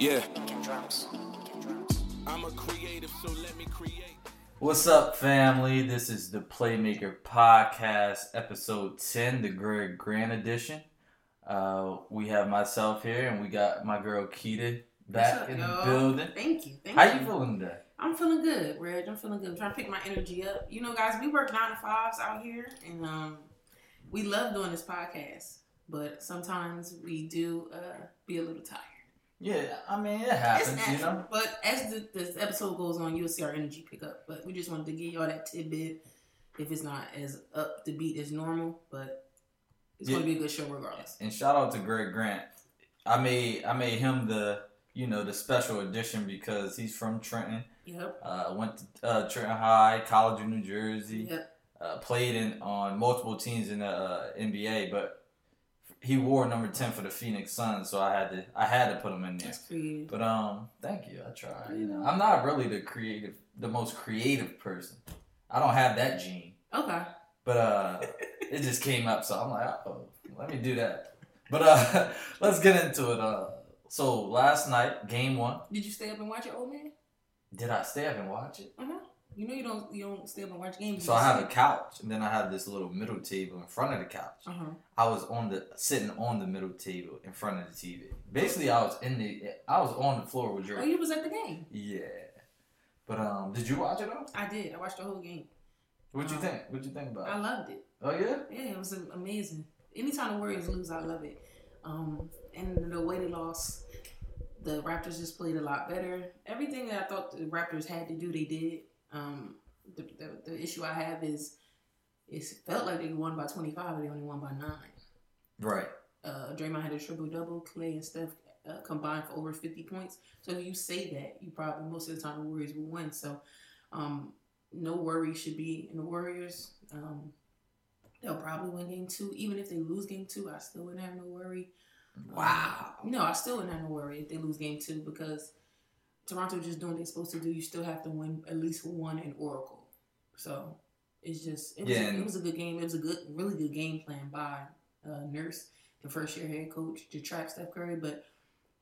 Yeah. I'm a creative, so let me create. What's up, family? This is the Playmaker Podcast, episode 10, the Greg Grant edition. Uh, we have myself here, and we got my girl Keita back up, in y'all? the building. Thank you. Thank How you. you feeling today? I'm feeling good, Reg. I'm feeling good. I'm trying to pick my energy up. You know, guys, we work nine to fives out here, and um, we love doing this podcast. But sometimes we do uh, be a little tired. Yeah, I mean, it It's happens, you know? But as the, this episode goes on, you'll see our energy pick up. But we just wanted to give y'all that tidbit. If it's not as up to beat as normal, but it's Yeah. going to be a good show regardless. And shout out to Greg Grant. I made I made him the you know the special edition because he's from Trenton. Yep. Uh, went to uh, Trenton High, College of New Jersey. Yep. uh, played in on multiple teams in the uh, NBA, but he wore number ten for the Phoenix Suns, so I had to I had to put him in there. That's creative. But um, thank you. I try. You know, I'm not really the creative, the most creative person. I don't have that gene, Okay. but uh, it just came up, so I'm like, oh, let me do that. But uh, let's get into it. Uh, so last night, game one. Did you stay up and watch it, old man? Did I stay up and watch it? Uh-huh. You know you don't you don't stay up and watch games. So I have a couch, and then I have this little middle table in front of the couch. Uh huh. I was on the sitting on the middle table in front of the TV. Basically, I was in the I was on the floor with your. Oh, you was at the game. Yeah, but um, did you watch it though? I did. I watched the whole game. What'd you Um, think? What'd you think about? it? I loved it. Oh yeah. Yeah, it was amazing. Anytime the Warriors lose, I love it. Um, and the way they lost, the Raptors just played a lot better. Everything that I thought the Raptors had to do, they did. Um, the, the, the issue I have is it felt like they won by 25, but they only won by nine. Right. uh, Draymond had a triple double. Clay and Steph uh, combined for over 50 points. So if you say that, you probably most of the time the Warriors will win. So um, no worry should be in the Warriors. Um, they'll probably win game two. Even if they lose game two, I still wouldn't have no worry. Wow. Um, no, I still wouldn't have no worry if they lose game two because Toronto just doing what they're supposed to do. You still have to win at least one in Oracle. So it's just it was, Yeah, a, it was a good game. It was a good, really good game plan by uh, Nurse, the first year head coach, to trap Steph Curry. But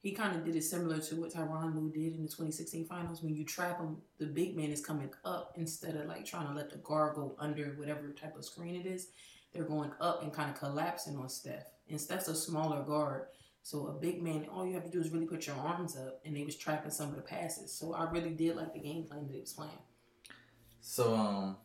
he kind of did it similar to what Tyronn Lue did in the 2016 finals. When you trap him, the big man is coming up instead of like trying to let the guard go under whatever type of screen it is. They're going up and kind of collapsing on Steph. And Steph's a smaller guard. So a big man, all you have to do is really put your arms up, and they was trapping some of the passes. So I really did like the game plan that they was playing. So um,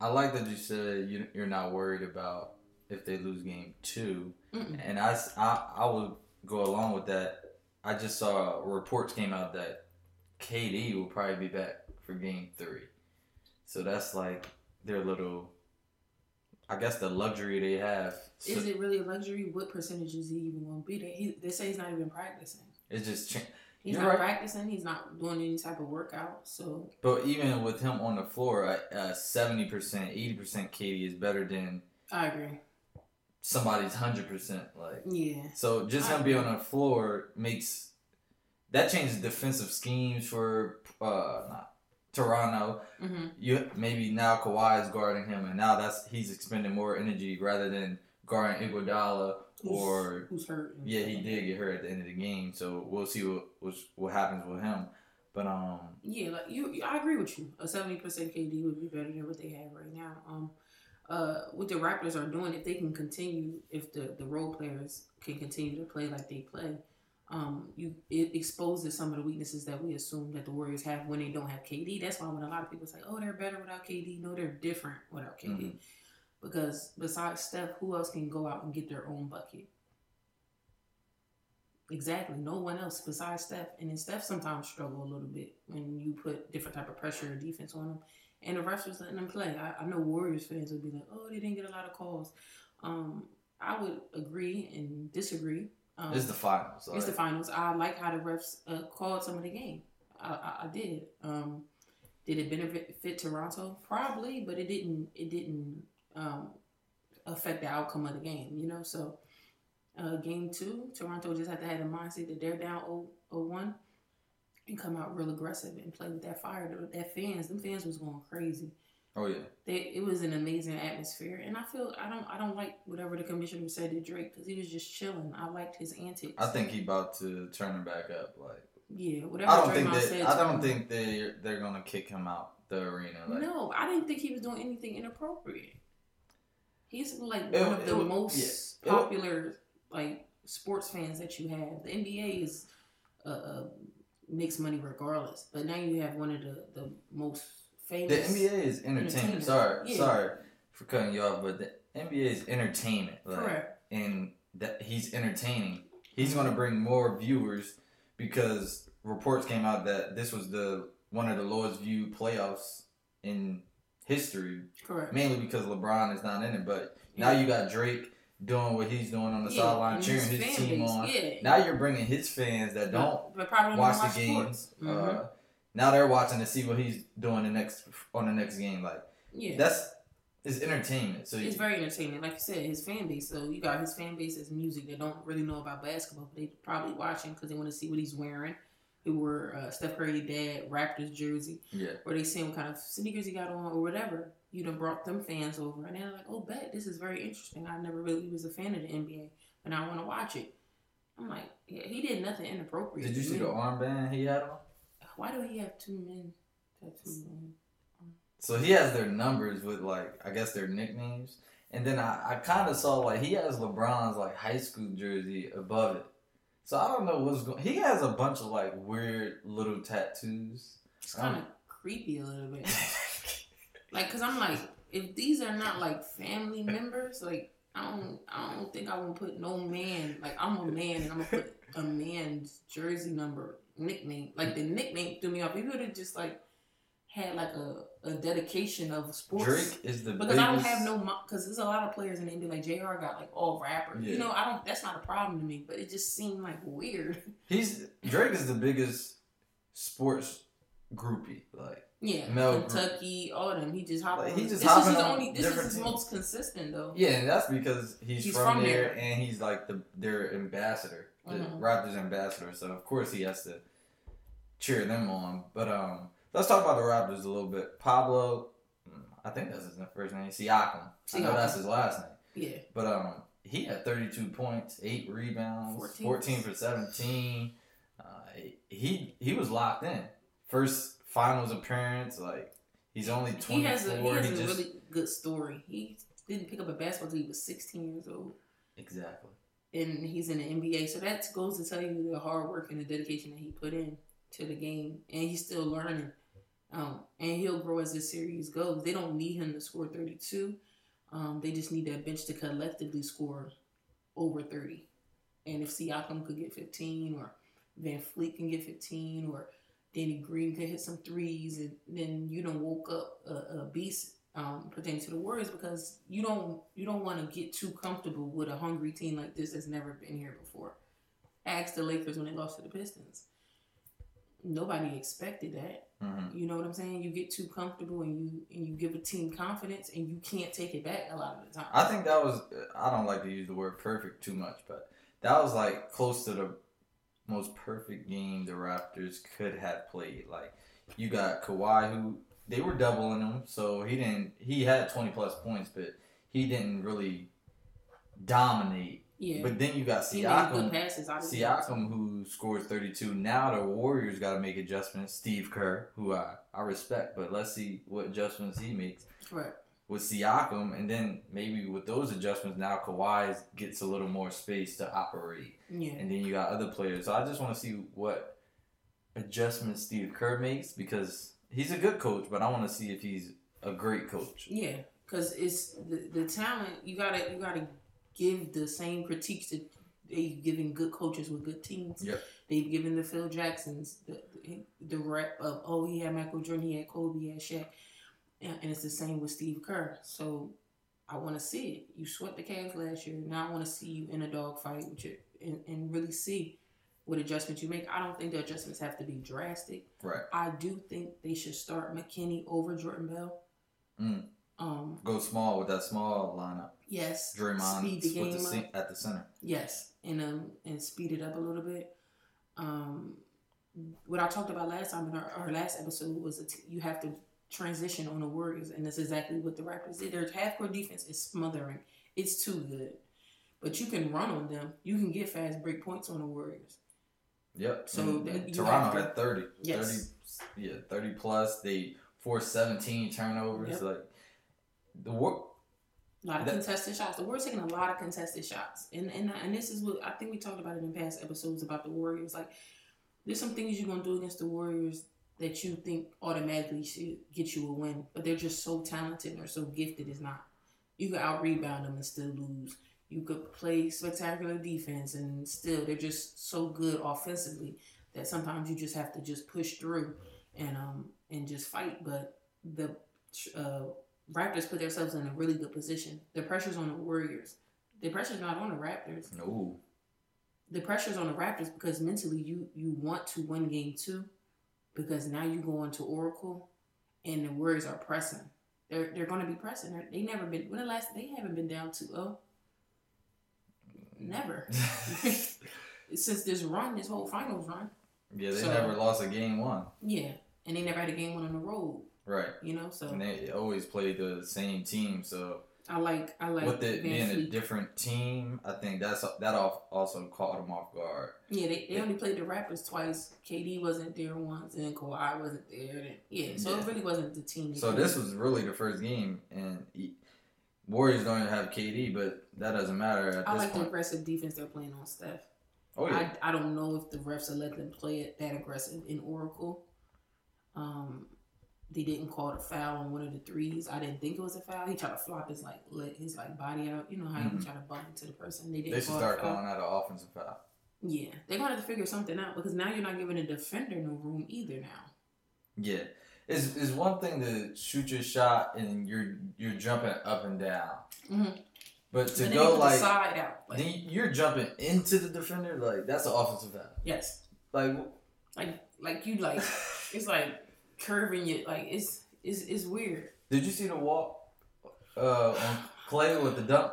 I like that you said you, you're not worried about if they lose game two, Mm-mm. and I I I would go along with that. I just saw reports came out that KD will probably be back for game three, so that's like their little. I guess the luxury they have. So Is it really a luxury? What percentage is he even going to be there? He, they say he's not even practicing. it's just. Cha- He's not right. practicing. He's not doing any type of workout. So But even with him on the floor, seventy percent, eighty percent KD is better than I agree. somebody's hundred percent. Like Yeah. so, just I him being on the floor makes that changes defensive schemes for uh not Toronto. hmm You maybe now Kawhi is guarding him, and now that's he's expending more energy rather than guarding Iguodala or who's hurt? yeah, he did get hurt at the end of the game. So we'll see what what happens with him. But um, Yeah, like you, you- I agree with you. A seventy percent KD would be better than what they have right now. Um, uh, what the Raptors are doing, if they can continue, if the the role players can continue to play like they play, um, you it exposes some of the weaknesses that we assume that the Warriors have when they don't have KD. That's why when a lot of people say, "Oh, they're better without KD," no, they're different without KD. Mhm. Because besides Steph, who else can go out and get their own bucket? Exactly. No one else besides Steph. And then Steph sometimes struggle a little bit when you put different type of pressure or defense on him. And the refs was letting them play. I, I know Warriors fans would be like, oh, they didn't get a lot of calls. Um, I would agree and disagree. Um, it's the finals. it's the finals. I like how the refs uh, called some of the game. I, I, I did. Um, did it benefit fit Toronto? Probably, but it didn't. It didn't um, affect the outcome of the game. You know, so uh, game two, Toronto just had to have the mindset that they're down 0-1 and come out real aggressive and play with that fire. That fans, them fans was going crazy. Oh yeah. They, it was an amazing atmosphere, and I feel I don't I don't like whatever the commissioner said to Drake because he was just chilling. I liked his antics. I think he about to turn it back up. Like Yeah, whatever. I don't think that. said I don't him- think they they're gonna kick him out the arena. Like, No, I didn't think he was doing anything inappropriate. He's like It- one of the it- most yeah. It- popular like sports fans that you have. The NBA is uh, uh, makes money regardless, but now you have one of the the most the. NBA is entertainment. Sorry, Yeah. sorry for cutting you off, but the NBA is entertainment. Like, Correct. and that he's entertaining. He's going to bring more viewers because reports came out that this was the one of the lowest viewed playoffs in history, Correct. mainly because LeBron is not in it. But now you got Drake doing what he's doing on the Yeah, sideline, cheering his, fan team on. Yeah. Now you're bringing his fans that don't but probably don't watch the games. sports. Mhm. Uh, now they're watching to see what he's doing the next on the next game. Like yeah. that's it's entertainment. So It's you, very entertaining. Like you said, his fan base. So you got his fan base is music. They don't really know about basketball, but they probably watching because they want to see what he's wearing. He wore uh, Steph Curry dad Raptors jersey, yeah, or they see what kind of sneakers he got on, or whatever. You done brought them fans over, and they're like, "Oh, bet this is very interesting. I never really was a fan of the NBA, and I want to watch it." I'm like, yeah, he did nothing inappropriate. did you see me. the armband he had on? Why do he have two men on? So he has their numbers with like I guess their nicknames, and then I, I kind of saw like he has LeBron's like high school jersey above it. So I don't know what's going. He has a bunch of like weird little tattoos. It's kind of um, creepy a little bit. Like, cause I'm like, if these are not like family members, like I don't, I don't think I would put no man. Like I'm a man, and I'm gonna put a man's jersey number nickname. Like the nickname threw me off. If you would have just like had like a, a dedication of sports. Drake is the Because biggest. I don't have no, because there's a lot of players in the NBA. Like Jr. got like all rappers. Yeah. You know, I don't. That's not a problem to me. But it just seemed like weird. He's Drake is the biggest sports groupie. Like Yeah, Mel Kentucky, all of them. He just hop Like, he just this is his only. This is his teams. most consistent though. yeah, and that's because he's, He's from, from there, there. and he's like the their ambassador, the Mhm. Raptors ambassador. So of course he has to cheer them on. But um, let's talk about the Raptors a little bit. Pablo, mm, I think that's his first name. Siakam. I know that's his last name. Yeah, But um, he had 32 points, eight rebounds, 14, 14. for 17. Uh, he he was locked in. First finals appearance, like he's only 24. he has a he has a just really good story. He didn't pick up a basketball until he was 16 years old, exactly. and he's in the NBA. So that goes to tell you the hard work and the dedication that he put in to the game, and he's still learning. Um, and he'll grow as the series goes. They don't need him to score 32. Um, they just need that bench to collectively score over 30. And if Siakam could get 15, or VanVleet can get 15, or Danny Green could hit some threes, and then you don't woke up a, a beast um, pertaining to the Warriors because you don't you don't want to get too comfortable with a hungry team like this that's never been here before. Ask the Lakers when they lost to the Pistons. Nobody expected that. hmm You know what I'm saying? You get too comfortable and you and you give a team confidence and you can't take it back a lot of the time. I think that was. I don't like to use the word perfect too much, but that was like close to the most perfect game the Raptors could have played. Like you got Kawhi, who they were doubling him, so he didn't. He had 20 plus points, but he didn't really dominate. Yeah. But then you got Siakam, Siakam who scores 32. Now the Warriors got to make adjustments. Steve Kerr, who I, I respect, but let's see what adjustments he makes Right. with Siakam, and then maybe with those adjustments, now Kawhi gets a little more space to operate, Yeah. and then you got other players. So I just want to see what adjustments Steve Kerr makes because he's a good coach, but I want to see if he's a great coach. Yeah, because it's the, the talent. You gotta you gotta give the same critiques that they've given good coaches with good teams. Yep. They've given the Phil Jacksons the the, the rep of oh he had Michael Jordan, he had Kobe, he had Shaq, and, and it's the same with Steve Kerr. So I want to see it. You swept the Cavs last year. Now I want to see you in a dogfight with your and, and really see what adjustments you make. I don't think the adjustments have to be drastic. Right. I do think they should start McKinnie over Jordan Bell. Mm. Um, Go small with that small lineup. Yes, Draymond speed the game the up. at the center. Yes, and um, and speed it up a little bit. Um, what I talked about last time in our, our last episode was that you have to transition on the Warriors, and that's exactly what the Raptors did. Their half court defense is smothering. It's too good, but you can run on them. You can get fast break points on the Warriors. Yep. So that- Toronto to- had 30. Yes. 30 yeah, 30 plus. They forced 17 turnovers. Yep. Like the war A lot of That- contested shots. The Warriors taking a lot of contested shots, and and and this is what I think we talked about it in past episodes about the Warriors. Like, there's some things you're gonna do against the Warriors that you think automatically should get you a win, but they're just so talented and they're so gifted. It's not. You could out rebound them and still lose. You could play spectacular defense and still they're just so good offensively that sometimes you just have to just push through and um and just fight. But the uh, Raptors put themselves in a really good position. The pressure's on the Warriors. The pressure's not on the Raptors. no. The pressure's on the Raptors because mentally you you want to win game two because now you go into Oracle and the Warriors are pressing. They're they're gonna be pressing. They're, they never been when the last they haven't been down 2-0. Mm. Never. Since this run, this whole finals run. yeah, they So- never lost a game one. Yeah. And they never had a game one on the road. Right. You know, so And they always play the same team, so I like I like with it being a different team, I think that's that off also caught them off guard. Yeah, they, they only played the Raptors twice. KD wasn't there once, and Kawhi wasn't there. And, yeah, so Yeah. it really wasn't the team. So this was really the first game, and he, Warriors don't even have KD, but that doesn't matter at I like the aggressive defense they're playing on Steph. Oh yeah, I, I don't know if the refs will let them play it that aggressive in Oracle. Um, they didn't call a foul on one of the threes. I didn't think it was a foul. He tried to flop his like leg, his like body out. You know how Mhm. he tried to bump into the person. They didn't. they should call start it a foul. calling that an offensive foul. Yeah, they're gonna have to figure something out because now you're not giving a defender no room either. Now. Yeah, it's, it's one thing to shoot your shot and you're you're jumping up and down, Mhm. but to go like the side out. Like, you're jumping into the defender like that's an offensive foul. yes. Like like like you like it's like curving it. like it's it's it's weird. Did you see the walk uh, on Clay with the dump?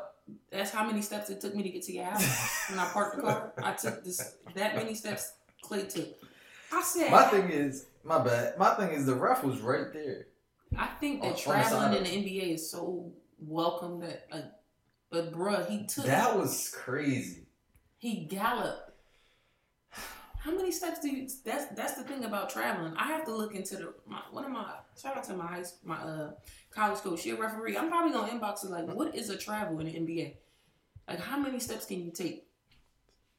That's how many steps it took me to get to your house when I parked the car. I took this that many steps Clay took. I said My thing is, my bad. My thing is the ref was right there. I think on- that on the traveling in the NBA is so welcome that like but bruh, he took That was crazy. he galloped. How many steps do you? That's that's the thing about traveling. I have to look into the my, one of my shout out to my high my uh college coach. She a referee. I'm probably gonna inbox her like, what is a travel in the NBA? Like, how many steps can you take?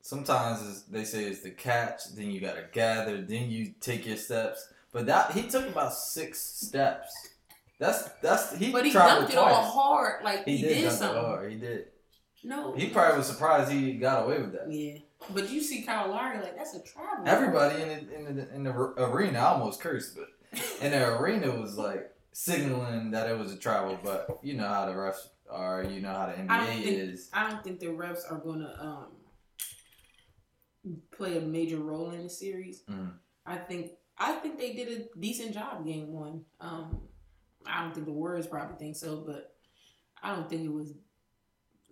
Sometimes they say it's the catch, then you gotta gather, then you take your steps. But that he took about six steps. That's that's he. But he traveled dunked it all hard, like He, he, did, did, something. hard. He did. No, He probably was surprised he got away with that. yeah. But you see Kyle Lowry, like that's a travel. Everybody in the, in the in the arena I almost cursed, but in the arena was like signaling that it was a travel. But you know how the refs are. You know how the I NBA think- is. I don't think the refs are gonna um play a major role in the series. Mm. I think I think they did a decent job game one. Um, I don't think the Warriors probably think so, but I don't think it was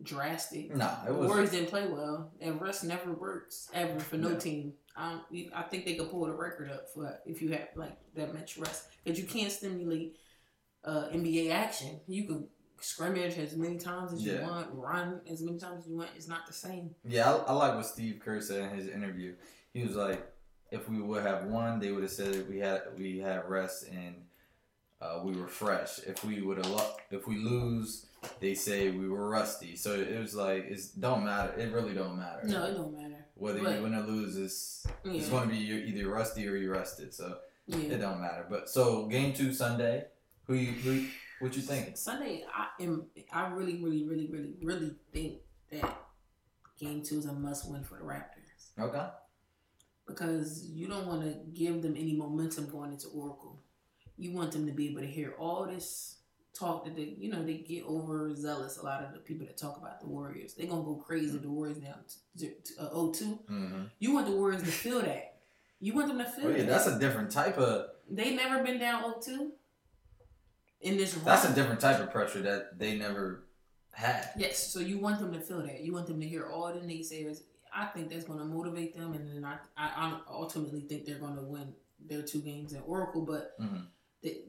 drastic. Nah, it the was. Warriors didn't play well, and rest never works ever for no No. team. I I think they could pull the record up for if you have like that much rest because you can't stimulate uh, NBA action. You could scrimmage as many times as you want, run as many times as you want. It's not the same. Yeah, I, I like what Steve Kerr said in his interview. He was like, if we would have won, they would have said that we had we had rest and uh, we were fresh. If we would have lo- if we lose, they say we were rusty. So it was like it don't matter. It really don't matter. No, it don't matter. Whether but- you win or lose, it's it's going to be you're either rusty or you're rested. So yeah. it don't matter. But so game two Sunday, who you who what you think? Sunday, I am. I really, really, really, really, really think that game two is a must win for the Raptors Okay. because you don't want to give them any momentum going into Oracle. You want them to be able to hear all this talk that they, you know, they get overzealous. A lot of the people that talk about the Warriors, they're gonna go crazy. if The Warriors down to, to uh, 0-2. Mm-hmm. You want the Warriors to feel that. You want them to feel Oh yeah, that. that's a different type of they never been down 0-2 in this. that's a different type of pressure that they never had. Yes, so you want them to feel that. You want them to hear all the naysayers. I think that's going to motivate them, and then I, I, I ultimately think they're going to win their two games in Oracle, but Mhm.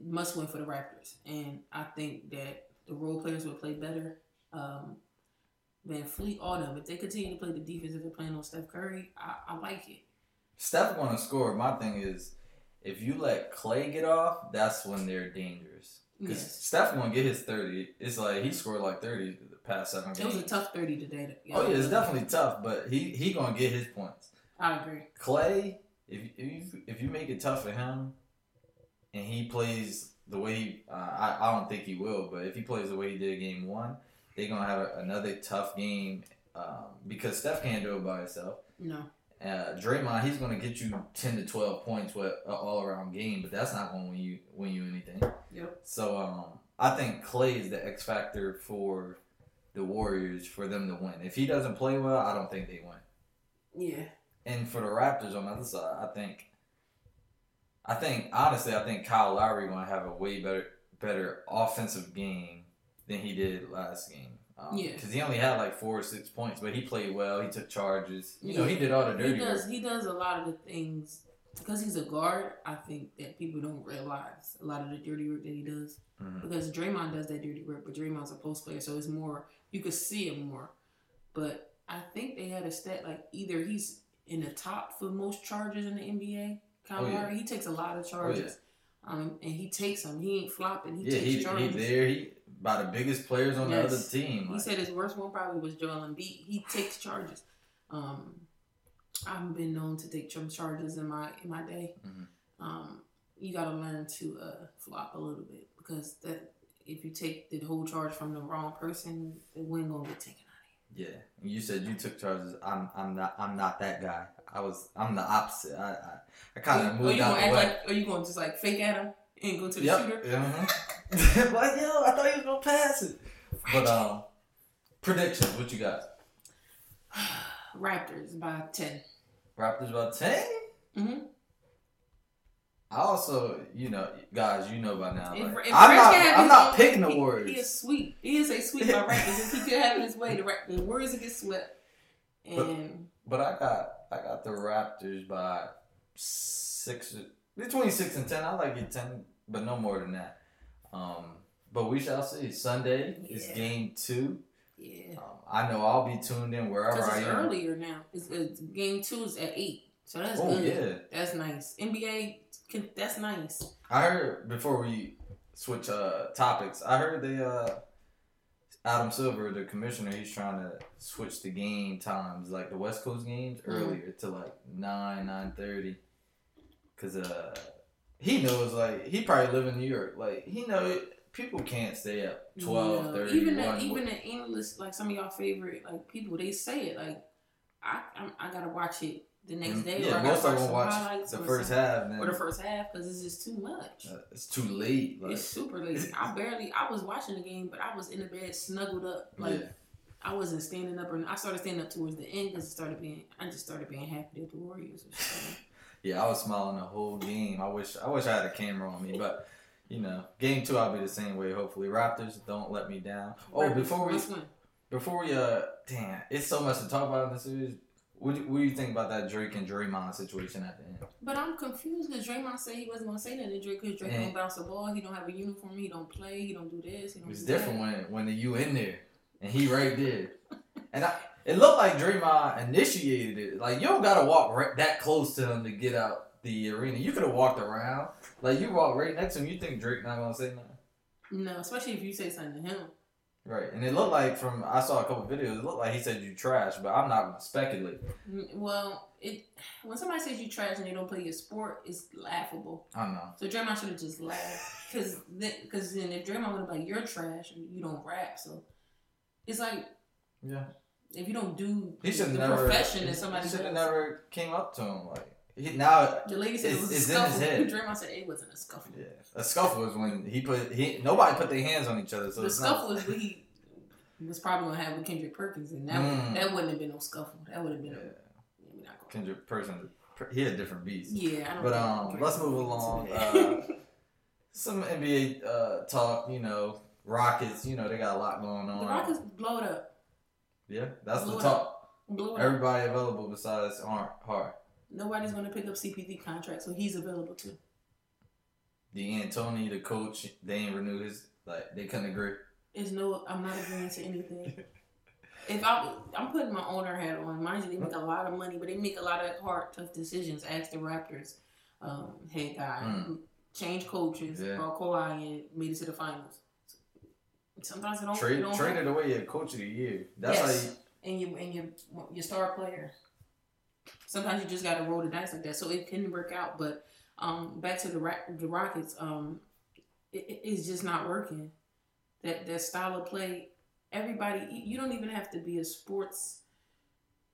Must win for the Raptors. And I think that the role players will play better. Um, VanVleet, all them. If they continue to play the defense, if they're playing on Steph Curry, I, I like it. Steph want to score. My thing is, if you let Clay get off, that's when they're dangerous. Because Yes. Steph gonna get his thirty. It's like he scored like thirty the past seven games. It was a tough thirty today. oh yeah, it's definitely tough, but he he gonna get his points. I agree. Clay, if if you, if you make it tough for him, and he plays the way he, uh, I I don't think he will, but if he plays the way he did game one, they're gonna have a, another tough game um, because Steph can't do it by himself. No. Uh, Draymond, he's gonna get you ten to twelve points with an all around game, but that's not gonna win you win you anything. Yep. So um, I think Clay is the X factor for the Warriors for them to win. If he doesn't play well, I don't think they win. Yeah. And for the Raptors on the other side, I think, I think honestly, I think Kyle Lowry gonna have a way better better offensive game than he did last game. Um, Yeah. because he only had like four or six points, but he played well. He took charges. You know, he did all the dirty He does. work. He does a lot of the things because he's a guard. I think that people don't realize a lot of the dirty work that he does Mhm. because Draymond does that dirty work, but Draymond's a post player, so it's more you could see it more. But I think they had a stat like either he's in the top for most charges in the NBA. Kyle Oh, yeah. He takes a lot of charges, um, and he takes them. He ain't flopping. He Yeah, takes he, he there. He by the biggest players on Yes. the other team. He said his worst one probably was Joel Embiid. He takes charges. Um, I've been known to take some charges in my in my day. Mhm. Um, you got to learn to uh, flop a little bit because that if you take the whole charge from the wrong person, the win gonna get taken out of you. Yeah, you said you took charges. I'm I'm not I'm not that guy. I was I'm the opposite. I I, I kind of Or moved you out gonna act like, or you gonna just like fake at him and go to the yep. shooter? Uh-huh. like yo, I thought he was gonna pass it. But um, predictions. What you got? Raptors by ten. Raptors about 10 Mm-hmm. I also, you know, guys, you know by now. Like, if I'm not. I'm his not picking the he- Warriors. He is sweet. He is a sweet by Raptors. if he could have his way, the, the Warriors would get swept. And But I got I got the Raptors by six between six and ten. I like it ten, but no more than that. Um, but we shall see. Sunday is game two. yeah, Um, I know I'll be tuned in wherever I it's am. earlier now. It's, it's game two is at eight, so that's Oh good. yeah, That's nice. NBA, can, that's nice. I heard before we switch uh topics. I heard they uh Adam Silver, the commissioner, he's trying to switch the game times, like the West Coast games, Mhm. earlier to like nine nine thirty, cause uh he knows like he probably live in New York, like he know people can't stay up 12, No, 30, even the, 1. even the analysts, like some of y'all favorite like people, they say it like I I, I gotta watch it the next day. Mm, yeah, gotta most them some watch the first half, and then or the first half because it's just too much. uh, it's too late. Like, It's super late. I barely. I was watching the game, but I was in the bed, snuggled up. Like yeah, I wasn't standing up, or I started standing up towards the end because it started being. I just started being happy that the Warriors yeah, I was smiling the whole game. I wish I wish I had a camera on me, but. You know, game two, I'll be the same way. Hopefully, Raptors don't let me down. Oh, Raptors before we. Before we uh, damn, it's so much to talk about in the series. What do, what do you think about that Drake and Draymond situation at the end? But I'm confused because Draymond said he wasn't gonna say nothing to Drake because Drake And- don't bounce the ball. He don't have a uniform. He don't play. He don't do this. He don't It's do different that. when when you in there and he right there, and I, it looked like Draymond initiated it. Like you don't gotta walk right, that close to him to get out the arena. You could have walked around. Like you walk right next to him. You think Drake not gonna say nothing? No, especially if you say something to him. Right, and it looked like from I saw a couple videos. It looked like he said you trash, but I'm not gonna speculate. Mm, Well, it when somebody says you trash and they don't play your sport, it's laughable. I know. So Draymond should have just laughed because because then if Draymond would have been like you're trash and you don't rap, so it's like Yeah, if you don't do he should the never. profession that somebody should have never came up to him like he now. The lady said It's- it was a in his scuffle. head. Draymond said it wasn't a scuffle. Yeah, a scuffle is when he put he nobody put their hands on each other. So the it's scuffle not, is what he was probably gonna have with Kendrick Perkins, and that Mm. that wouldn't have been no scuffle. That would have been Yeah, a, not Kendrick Perkins, he a different beast. yeah. I don't But, um, let's move along, that. Some NBA uh, talk, you know, Rockets. You know they got a lot going on. the Rockets blow it up. Yeah, that's Blew the talk. Blew it up. Everybody available besides Ar- Hart. Nobody's gonna pick up CP3 contract, so he's available too. D'Antoni, the coach, they ain't renew his. Like they couldn't agree. It's no, I'm not agreeing to anything. if I, I'm putting my owner hat on. Mind you, they make a lot of money, but they make a lot of hard, tough decisions. Ask the Raptors um, head guy, Mm. change coaches, Yeah. brought Kawhi and made it to the finals. Sometimes it don't, it Trade don't traded away your coach of the year. That's Yes. how you, and you and your your star player. Sometimes you just got to roll the dice like that, so it can work out. But um, back to the Ra- the Rockets, um, it, it- it's just not working. That that style of play, everybody, you don't even have to be a sports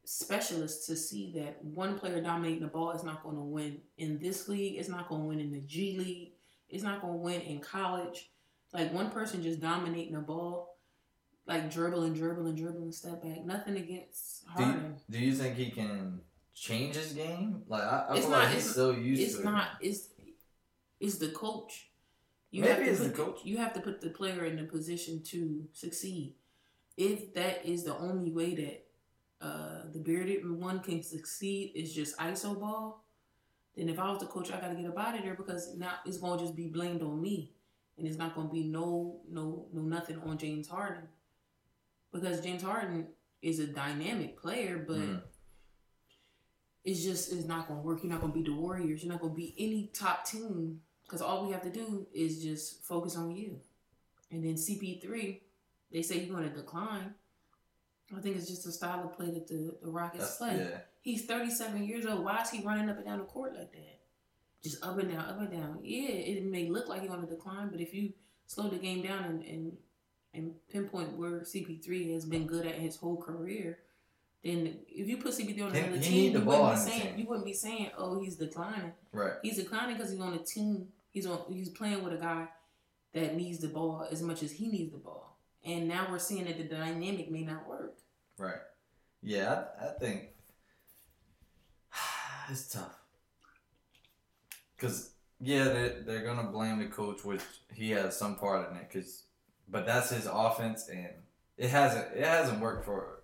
specialist to see that one player dominating the ball is not going to win in this league. It's not going to win in the G League. It's not going to win in college. Like one person just dominating the ball, like dribbling, dribbling, dribbling, step back. Nothing against do, you, Harden. do you think he can change his game? Like I, I It's feel not- like he's it's- so used It's to not. It's it's the coach. You Maybe have to it's the put, coach. You have to put the player in the position to succeed. If that is the only way that uh, the bearded one can succeed is just iso ball, then if I was the coach, I got to get up out of there because now it's going to just be blamed on me, and it's not going to be no no no nothing on James Harden because James Harden is a dynamic player, but Mhm. It's just it's not gonna work. You're not gonna be the Warriors. You're not gonna be any top team because all we have to do is just focus on you. And then CP3, they say he's gonna decline. I think it's just a style of play that the, the Rockets that's, play. yeah. He's 37 years old. Why is he running up and down the court like that? Just up and down, up and down. Yeah, it may look like he's on a decline, but if you slow the game down and, and and pinpoint where CP3 has been good at his whole career, then if you put CP3 on another he team, you wouldn't be saying team. you wouldn't be saying, "Oh, he's declining." Right. He's declining because he's on a team. He's on. He's playing with a guy that needs the ball as much as he needs the ball. And now we're seeing that the dynamic may not work. Right. Yeah, I, I think it's tough. Cause yeah, they're, they're gonna blame the coach, which he has some part in it. Cause, but that's his offense, and it hasn't it hasn't worked for.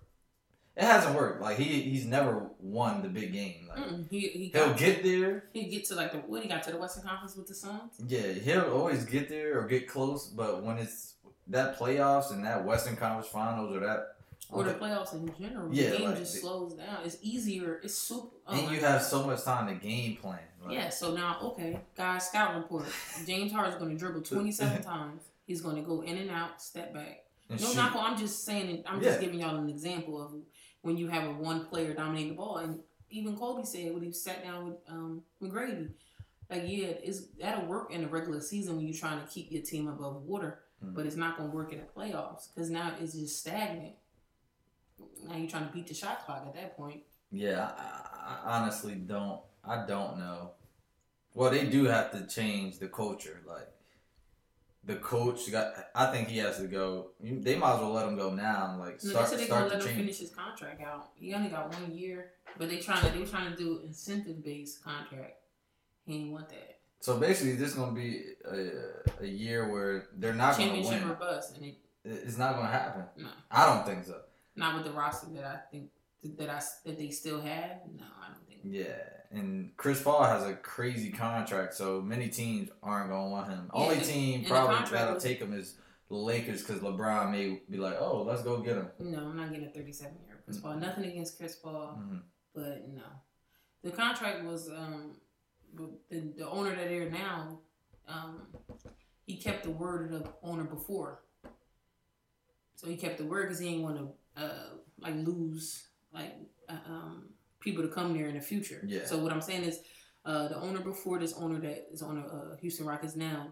It hasn't worked. Like he he's never won the big game. Like Mm-mm. He he he'll got, get there. he get to like the what he got to the Western Conference with the Suns. Yeah, he'll always get there or get close. But when it's that playoffs and that Western Conference Finals or that Or the playoffs in general, Yeah, the game like just slows down. It's easier. It's super. Oh and you God. have so much time to game plan. Like, Yeah, so now, okay, guys, scout report. James Harden's going to dribble 27 times. He's going to go in and out, step back. and No, shoot. not. I'm just saying. I'm just giving y'all an example of when you have a one player dominating the ball, and even Kobe said when he sat down with um, McGrady, like, yeah, it's that'll work in the regular season when you're trying to keep your team above water, Mhm. but it's not going to work in the playoffs because now it's just stagnant. Now you're trying to beat the shot clock at that point. Yeah, I, I honestly don't. I don't know. Well, they do have to change the culture. Like the coach got. I think he has to go. They might as well let him go now. Like No, start they start let him finish his contract out. He only got one year, but they trying to they trying to do incentive based contract. He ain't want that So basically, this is gonna be a, a year where they're not gonna win. or bust, and it, It- It's not gonna happen. no, I don't think so. not with the roster that I think that I that they still have. No, I don't think. Yeah, and Chris Paul has a crazy contract, so many teams aren't gonna want him. Yeah, Only team probably that'll take him is the Lakers because LeBron may be like, "Oh, let's go get him." No, I'm not getting a 37 year Chris Paul. Nothing against Chris Paul, Mhm. but no, the contract was um the the owner that they're now um he kept the word of the owner before. So he kept the word because he didn't want to uh, like lose like uh, um, people to come there in the future. Yeah. So what I'm saying is, uh, the owner before this owner that is on uh, Houston Rockets now,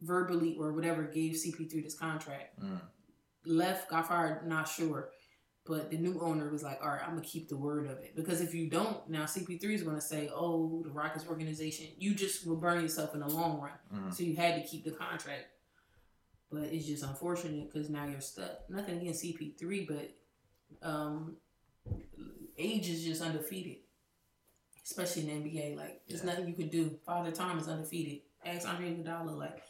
verbally or whatever gave CP3 this contract. Mm. Left, got fired, not sure. But the new owner was like, all right, I'm gonna keep the word of it because if you don't, now CP3 is gonna say, oh, the Rockets organization, you just will burn yourself in the long run. Mhm. So you had to keep the contract. But it's just unfortunate because now you're stuck. Nothing against CP3, but um, age is just undefeated, especially in the NBA. Like, there's Yeah. nothing you can do. Father Time is undefeated. Ask Andre Iguodala. Like,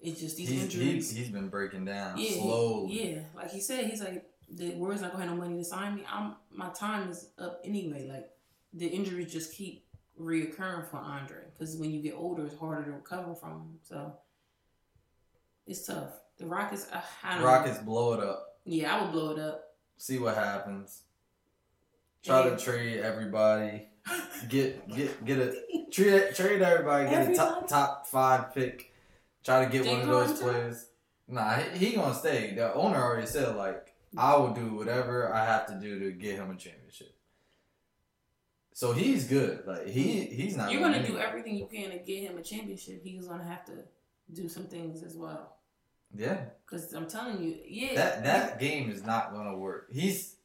it's just these He's, injuries. he's, he's been breaking down yeah, slowly. yeah, like he said, he's like the Warriors not gonna have no money to sign me. I'm my time is up anyway. Like the injuries just keep reoccurring for Andre because when you get older, it's harder to recover from. So it's tough. The Rockets, I, I don't know. Rockets blow it up. Yeah, I would blow it up. see what happens. Try to trade everybody. Get get get a trade trade everybody. Get a top top five pick. Try to get one of those players. Nah, he, he gonna stay. The owner already said like I will do whatever I have to do to get him a championship. So he's good. Like he he's not. You're gonna do everything you can to get him a championship. He's gonna have to do some things as well. Yeah, Cause I'm telling you, yeah, that that game is not gonna work. He's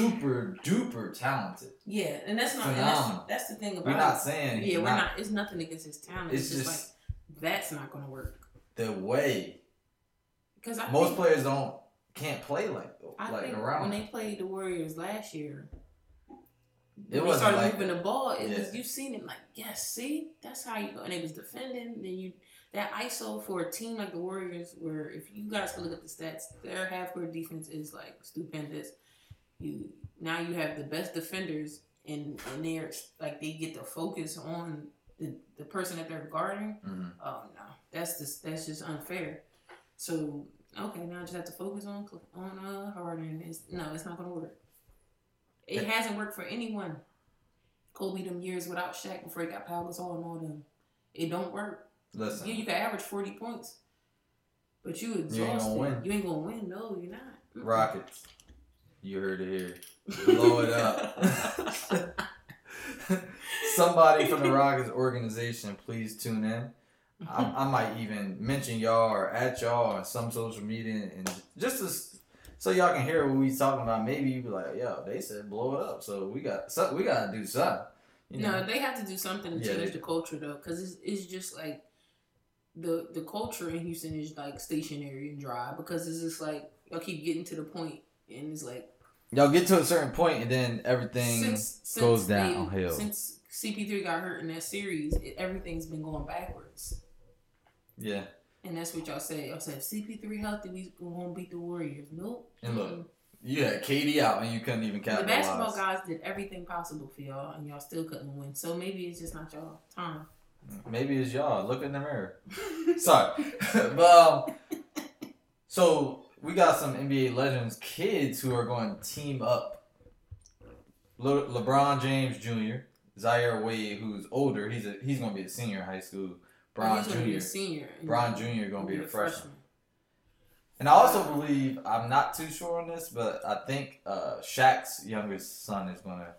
super duper talented. yeah, and that's not and Phenomenal. that's, that's the thing about We're not saying Yeah, we're not. It's nothing against his talent. It's, It's just, just like that's not gonna work. the way Because most think, players don't can't play like I like think around. when they played the Warriors last year, It when they started like moving that. the ball. It Yeah. was you seen it like yes, see that's how you go. And it was defending. Then you that ISO for a team like the Warriors, where if you guys can look at the stats, their half court defense is like stupendous. You now you have the best defenders, and and they're like they get the focus on the, the person that they're guarding. Mhm. Oh no, that's just that's just unfair. So okay, now I just have to focus on on uh Harden. It's, no, it's not gonna work. It Yeah. hasn't worked for anyone. Kobe them years without Shaq before he got Pau Gasol and all them. It don't work. Listen, Yeah, you can average forty points, but you exhausted. You ain't gonna win. You ain't gonna win. No, you're not. Rockets. You heard it here. Blow it up. Somebody from the Rockets organization, please tune in. I, I might even mention y'all or at y'all on some social media and just to, so y'all can hear what we talking about. Maybe you be like, "Yo, they said blow it up," so we got so we got to do something. You know? No, they have to do something to Yeah, change they- the culture though, because it's, it's just like the the culture in Houston is like stationary and dry because it's just like y'all keep getting to the point and it's like Y'all get to a certain point and then everything since, since goes downhill. Since CP3 got hurt in that series, it, everything's been going backwards. yeah. And that's what y'all say. Y'all said if CP3 healthy, we gonna beat the Warriors. Nope. And look, You had KD out and you couldn't even count. the basketball guys did everything possible for y'all, and y'all still couldn't win. So maybe it's just not y'all time. Maybe it's y'all. Look in the mirror. Sorry, but um, so we got some NBA legends, kids who are going to team up. Le- LeBron James Jr., Zaire Wade, who's older, he's a he's going to be a senior in high school. Bron He's gonna be Jr. a senior. Bron Jr. going to be be a freshman. And I also believe I'm not too sure on this, but I think uh, Shaq's youngest son is going to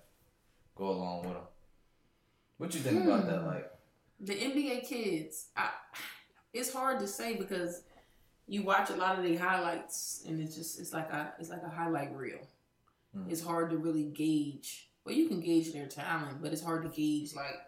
go along with him. What you think about that? Hmm. Like, The NBA kids, I, it's hard to say because you watch a lot of the highlights, and it's just it's like a it's like a highlight reel. Hmm. It's hard to really gauge. Well, you can gauge their talent, but it's hard to gauge like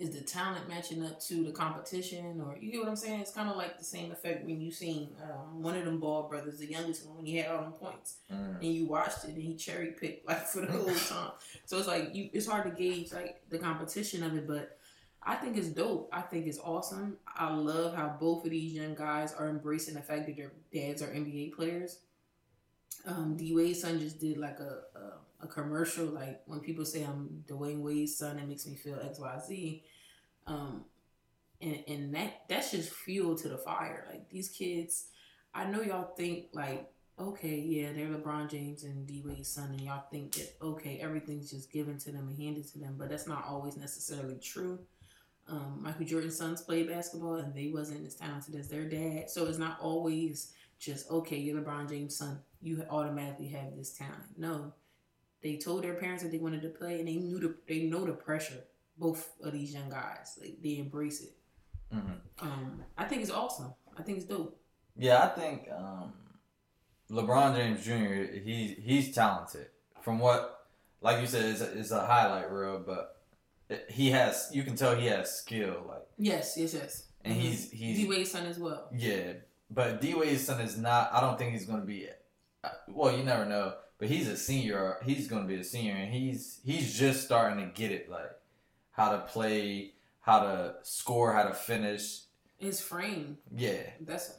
is the talent matching up to the competition, or you get what I'm saying? It's kind of like the same effect when you seen um, one of them Ball brothers, the youngest one, when he had all them points mm, and you watched it and he cherry picked like for the whole time. So it's like you it's hard to gauge like the competition of it, but I think it's dope. I think it's awesome. I love how both of these young guys are embracing the fact that their dads are NBA players. Um, D Wade's son just did like a, a a commercial. Like when people say I'm Dwyane Wade's son, it makes me feel X Y Z. Um, and and that that's just fuel to the fire. Like these kids, I know y'all think like okay, yeah, they're LeBron James and D Wade's son, and y'all think that okay, everything's just given to them and handed to them, but that's not always necessarily true. Um, Michael Jordan's sons played basketball, and they wasn't as talented as their dad, so it's not always just okay. You're LeBron James' son, you automatically have this talent. No, they told their parents that they wanted to play, and they knew the they know the pressure. Both of these young guys, like they embrace it. mhm. Um, I think it's awesome. I think it's dope. Yeah, I think um, LeBron James Jr. He he's talented. From what, like you said, it's a, it's a highlight reel, but he has. You can tell he has skill. Like, Yes, yes, yes. and he's he's D Wade's son as well. yeah. But D Wade's son is not. I don't think he's going to be. uh, Well, you never know. But he's a senior. He's going to be a senior, and he's he's just starting to get it. Like how to play, how to score, how to finish. His frame. Yeah. That's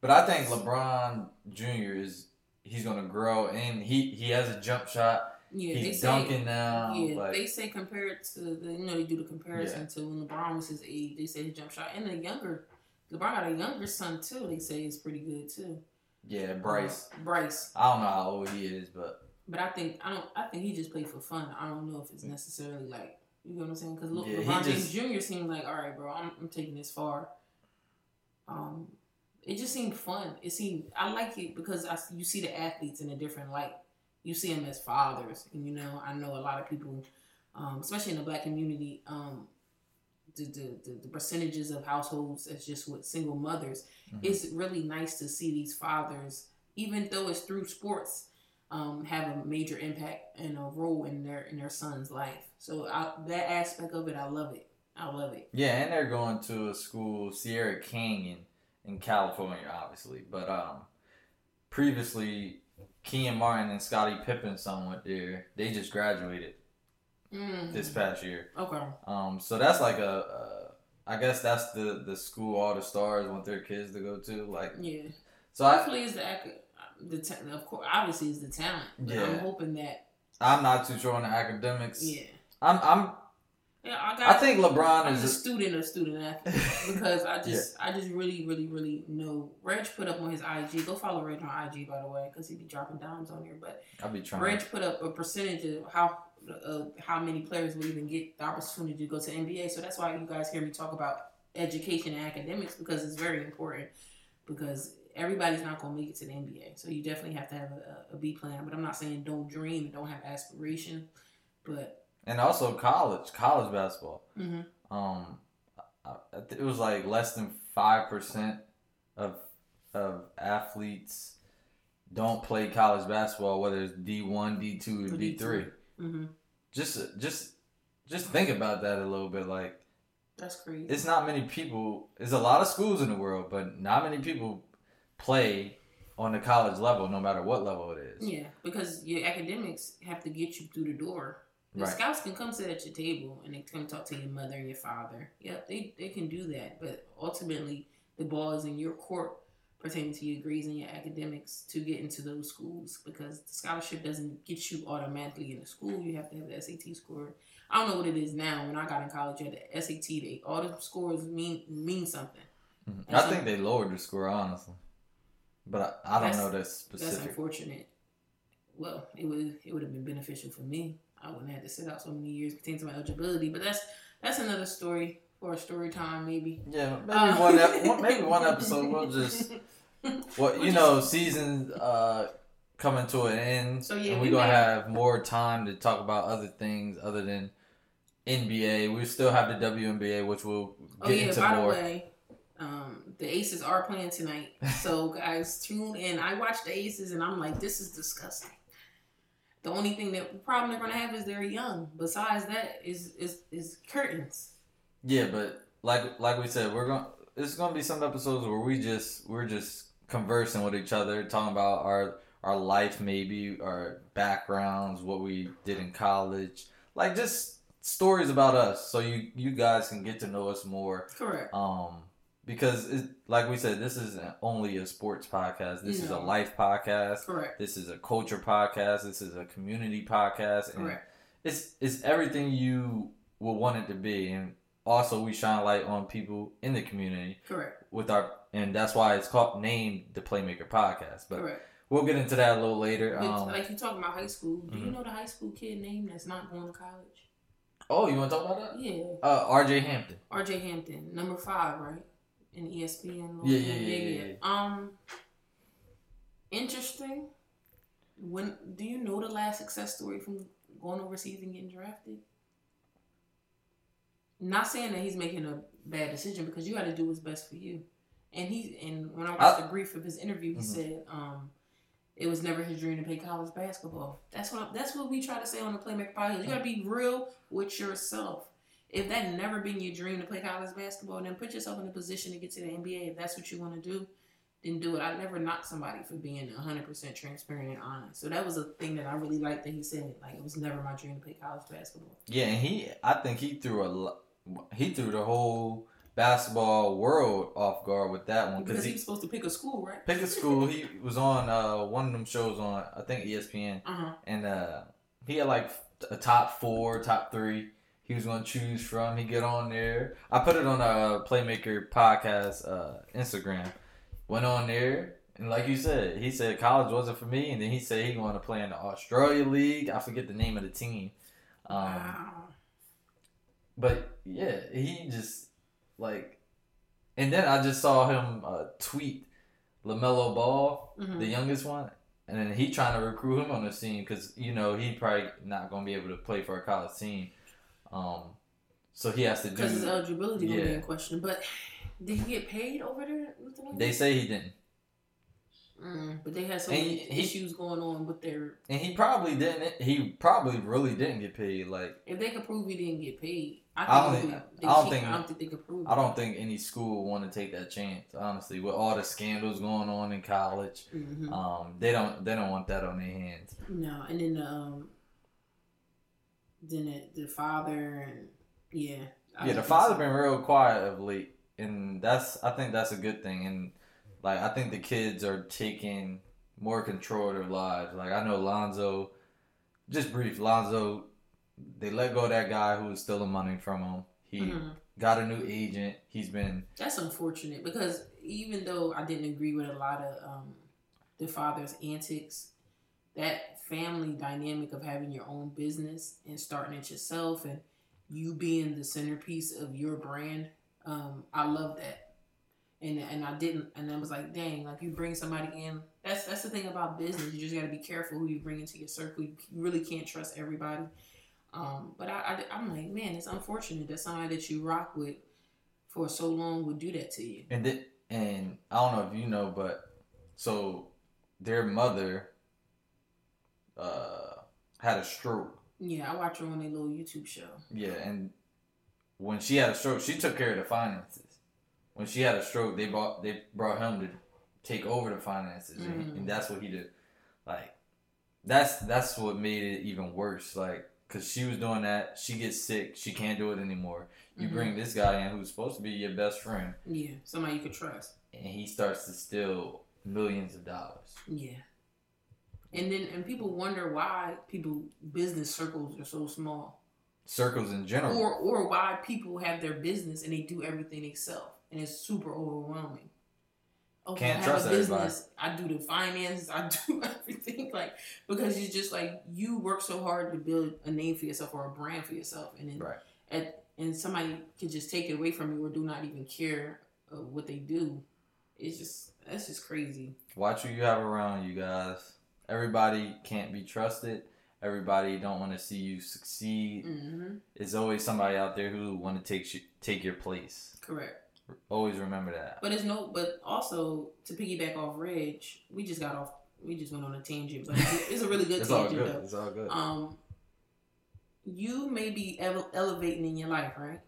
But I think LeBron Jr. is he's gonna grow and he he has a jump shot. Yeah. they he's say dunking now. yeah. like, they say compared to the you know they do the comparison to when LeBron was his age. They say his jump shot and the younger LeBron got a younger son too. They say is pretty good too. Yeah, Bryce. Uh, Bryce. I don't know how old he is, but But I think I don't. I think he just played for fun. I don't know if it's necessarily like you know what I'm saying. Because Le- Yeah, LeBron James Jr. seemed like, all right, bro, I'm, I'm taking this far. Um, it just seemed fun. It seemed I like it because I you see the athletes in a different light. You see them as fathers, and you know I know a lot of people, um, especially in the black community, um, the, the, the, percentages of households that's just with single mothers. Mhm. It's really nice to see these fathers, even though it's through sports, um, have a major impact and a role in their in their son's life. So I, that aspect of it, I love it. I love it. yeah, and they're going to a school, Sierra Canyon, in California, obviously. But um, previously, Kenyon Martin and Scottie Pippen son went there. They just graduated Mm. this past year. Okay. Um, so that's like a, uh, I guess that's the the school all the stars want their kids to go to. Like, Yeah. so I Hopefully, it's the the ta- of course obviously it's the talent. Yeah. I'm hoping that I'm not too sure on the academics. yeah. I'm I'm Yeah, I I think LeBron I'm is a student of student athlete because I just I just really really really know. Reg put up on his IG. Go follow Reg on IG by the way because he be dropping dimes on here. But I'll be trying. Reg put up a percentage of how uh, how many players will even get the opportunity to go to NBA. So that's why you guys hear me talk about education and academics because it's very important. Because everybody's not going to make it to the NBA, so you definitely have to have a, a B plan. But I'm not saying don't dream and don't have aspiration. But and also college, college basketball. hmm Um, I, I th- it was like less than five percent of of athletes don't play college basketball, whether it's D one, D two, or D three. hmm Just just just think about that a little bit. Like that's crazy. it's not many people. There's a lot of schools in the world, but not many people play on the college level, no matter what level it is. Yeah, because your academics have to get you through the door. The Right. scouts can come sit at your table and they come talk to your mother and your father. Yep, they, they can do that. But ultimately, the ball is in your court pertaining to your grades and your academics to get into those schools because the scholarship doesn't get you automatically in the school. You have to have the SAT score. I don't know what it is now. When I got in college, you had the SAT. They, all the scores mean mean something. Mhm. I so- think they lowered the score, honestly. But I, I don't know that That's specific. That's unfortunate. Well, it would it would have been beneficial for me. I wouldn't have to sit out so many years pertaining to my eligibility. But that's that's another story for a story time, maybe. Yeah, maybe Uh, one, ep- maybe one episode we'll just well you know season uh coming to an end, So, yeah, and we we're gonna have more time to talk about other things other than NBA. We still have the WNBA, which we'll get Oh yeah, into by more. the way, um, the Aces are playing tonight. So guys, tune in. I watched the Aces and I'm like, this is disgusting. The only thing that the problem they're gonna have is they're young. Besides that, is is is curtains. Yeah, but like like we said, we're going. to It's gonna be some episodes where we just we're just conversing with each other, talking about our our life, maybe our backgrounds, what we did in college, like just stories about us, so you you guys can get to know us more. Correct. Um, because it, like we said, this isn't only a sports podcast. This is a life podcast. Correct. This is a culture podcast. This is a community podcast. And Correct. it's it's everything you would want it to be, and also we shine light on people in the community Correct. with our, and that's why it's called named the Playmaker Podcast. But Correct. we'll get into that a little later. Um, like you talking about high school, do you Mhm. know the high school kid name that's not going to college? oh, you want to talk about that? Yeah, Uh, R.J. Hampton. R.J. Hampton, number five, right? In E ESPN. Yeah, yeah, yeah, yeah, yeah. Um, interesting. When do you know the last success story from going overseas and getting drafted? Not saying that he's making a bad decision because you got to do what's best for you. And he and when I watched I- the brief of his interview, he Mhm. said, um, it was never his dream to play college basketball. That's what that's what we try to say on the Playmaker podcast. You got to be real with yourself. If that never been your dream to play college basketball, then put yourself in a position to get to the NBA. If that's what you want to do, then do it. I never knock somebody for being 100% transparent and honest. So that was a thing that I really liked that he said. Like, it was never my dream to play college basketball. Yeah, and he, I think he threw a, he threw the whole basketball world off guard with that one Because he he was supposed to pick a school, right? Pick a school. He was on uh, one of them shows on I think ESPN, Uh huh. and uh, he had like a top four, top three. He was gonna choose from. He get on there. I put it on a Playmaker podcast uh, Instagram. Went on there And like you said, he said college wasn't for me, and then he said he wanted to play in the Australia League. I forget the name of the team. Um, wow. But yeah, he just like, and then I just saw him uh, tweet LaMelo Ball, Mhm. the youngest one, and then he trying to recruit him on the scene because you know he probably not gonna be able to play for a college team. Um, so he has to Because his eligibility gonna be in question. But did he get paid over there with the They say he didn't, Mm, but they had some he- issues going on with their. and he probably didn't. He probably really didn't get paid. Like If they could prove he didn't get paid, I, I don't think think- they- they I don't think- I don't think they could prove. I don't think any school would want to take that chance. Honestly, with all the scandals going on in college, hmm um, they don't they don't want that on their hands. No, and then um, then the, the father and yeah. I yeah, the father been real quiet of late, and that's I think that's a good thing. And like I think the kids are taking more control of their lives. Like I know Lonzo, just brief Lonzo, they let go of that guy who was stealing money from him. He Mhm. got a new agent. He's been That's unfortunate because even though I didn't agree with a lot of um, the father's antics, that family dynamic of having your own business and starting it yourself and you being the centerpiece of your brand, um, I love that. And and I didn't, and I was like, dang, like you bring somebody in. That's that's the thing about business. You just got to be careful who you bring into your circle. You really can't trust everybody. Um, but I, I, I'm like, man, it's unfortunate that somebody that you rock with for so long would do that to you. and th- and I don't know if you know, but so their mother uh had a stroke. Yeah, I watched her on a little YouTube show. Yeah, and when she had a stroke, she took care of the finances. When she had a stroke, they brought they brought him to take over the finances, and, Mm. and that's what he did. Like that's that's what made it even worse. Like because she was doing that, she gets sick, she can't do it anymore. You Mhm. bring this guy in who's supposed to be your best friend, Yeah, somebody you could trust. and he starts to steal millions of dollars. Yeah. And then and people wonder why people business circles are so small. Circles in general. Or or why people have their business and they do everything themselves and it's super overwhelming. Okay, Can't I have trust a everybody. business. I do the finances. I do everything like because it's just like you work so hard to build a name for yourself or a brand for yourself, and then Right. at, and somebody can just take it away from you or do not even care uh, what they do. It's just that's just crazy. Watch who you have around you guys. Everybody can't be trusted. Everybody don't want to see you succeed. hmm There's always somebody out there who want to take you, take your place. Correct. Always remember that. But it's no. But also to piggyback off Reg, we just got off. We just went on a tangent, but it's, a really good it's all good. though. It's all good. Um, you may be ele- elevating in your life, right?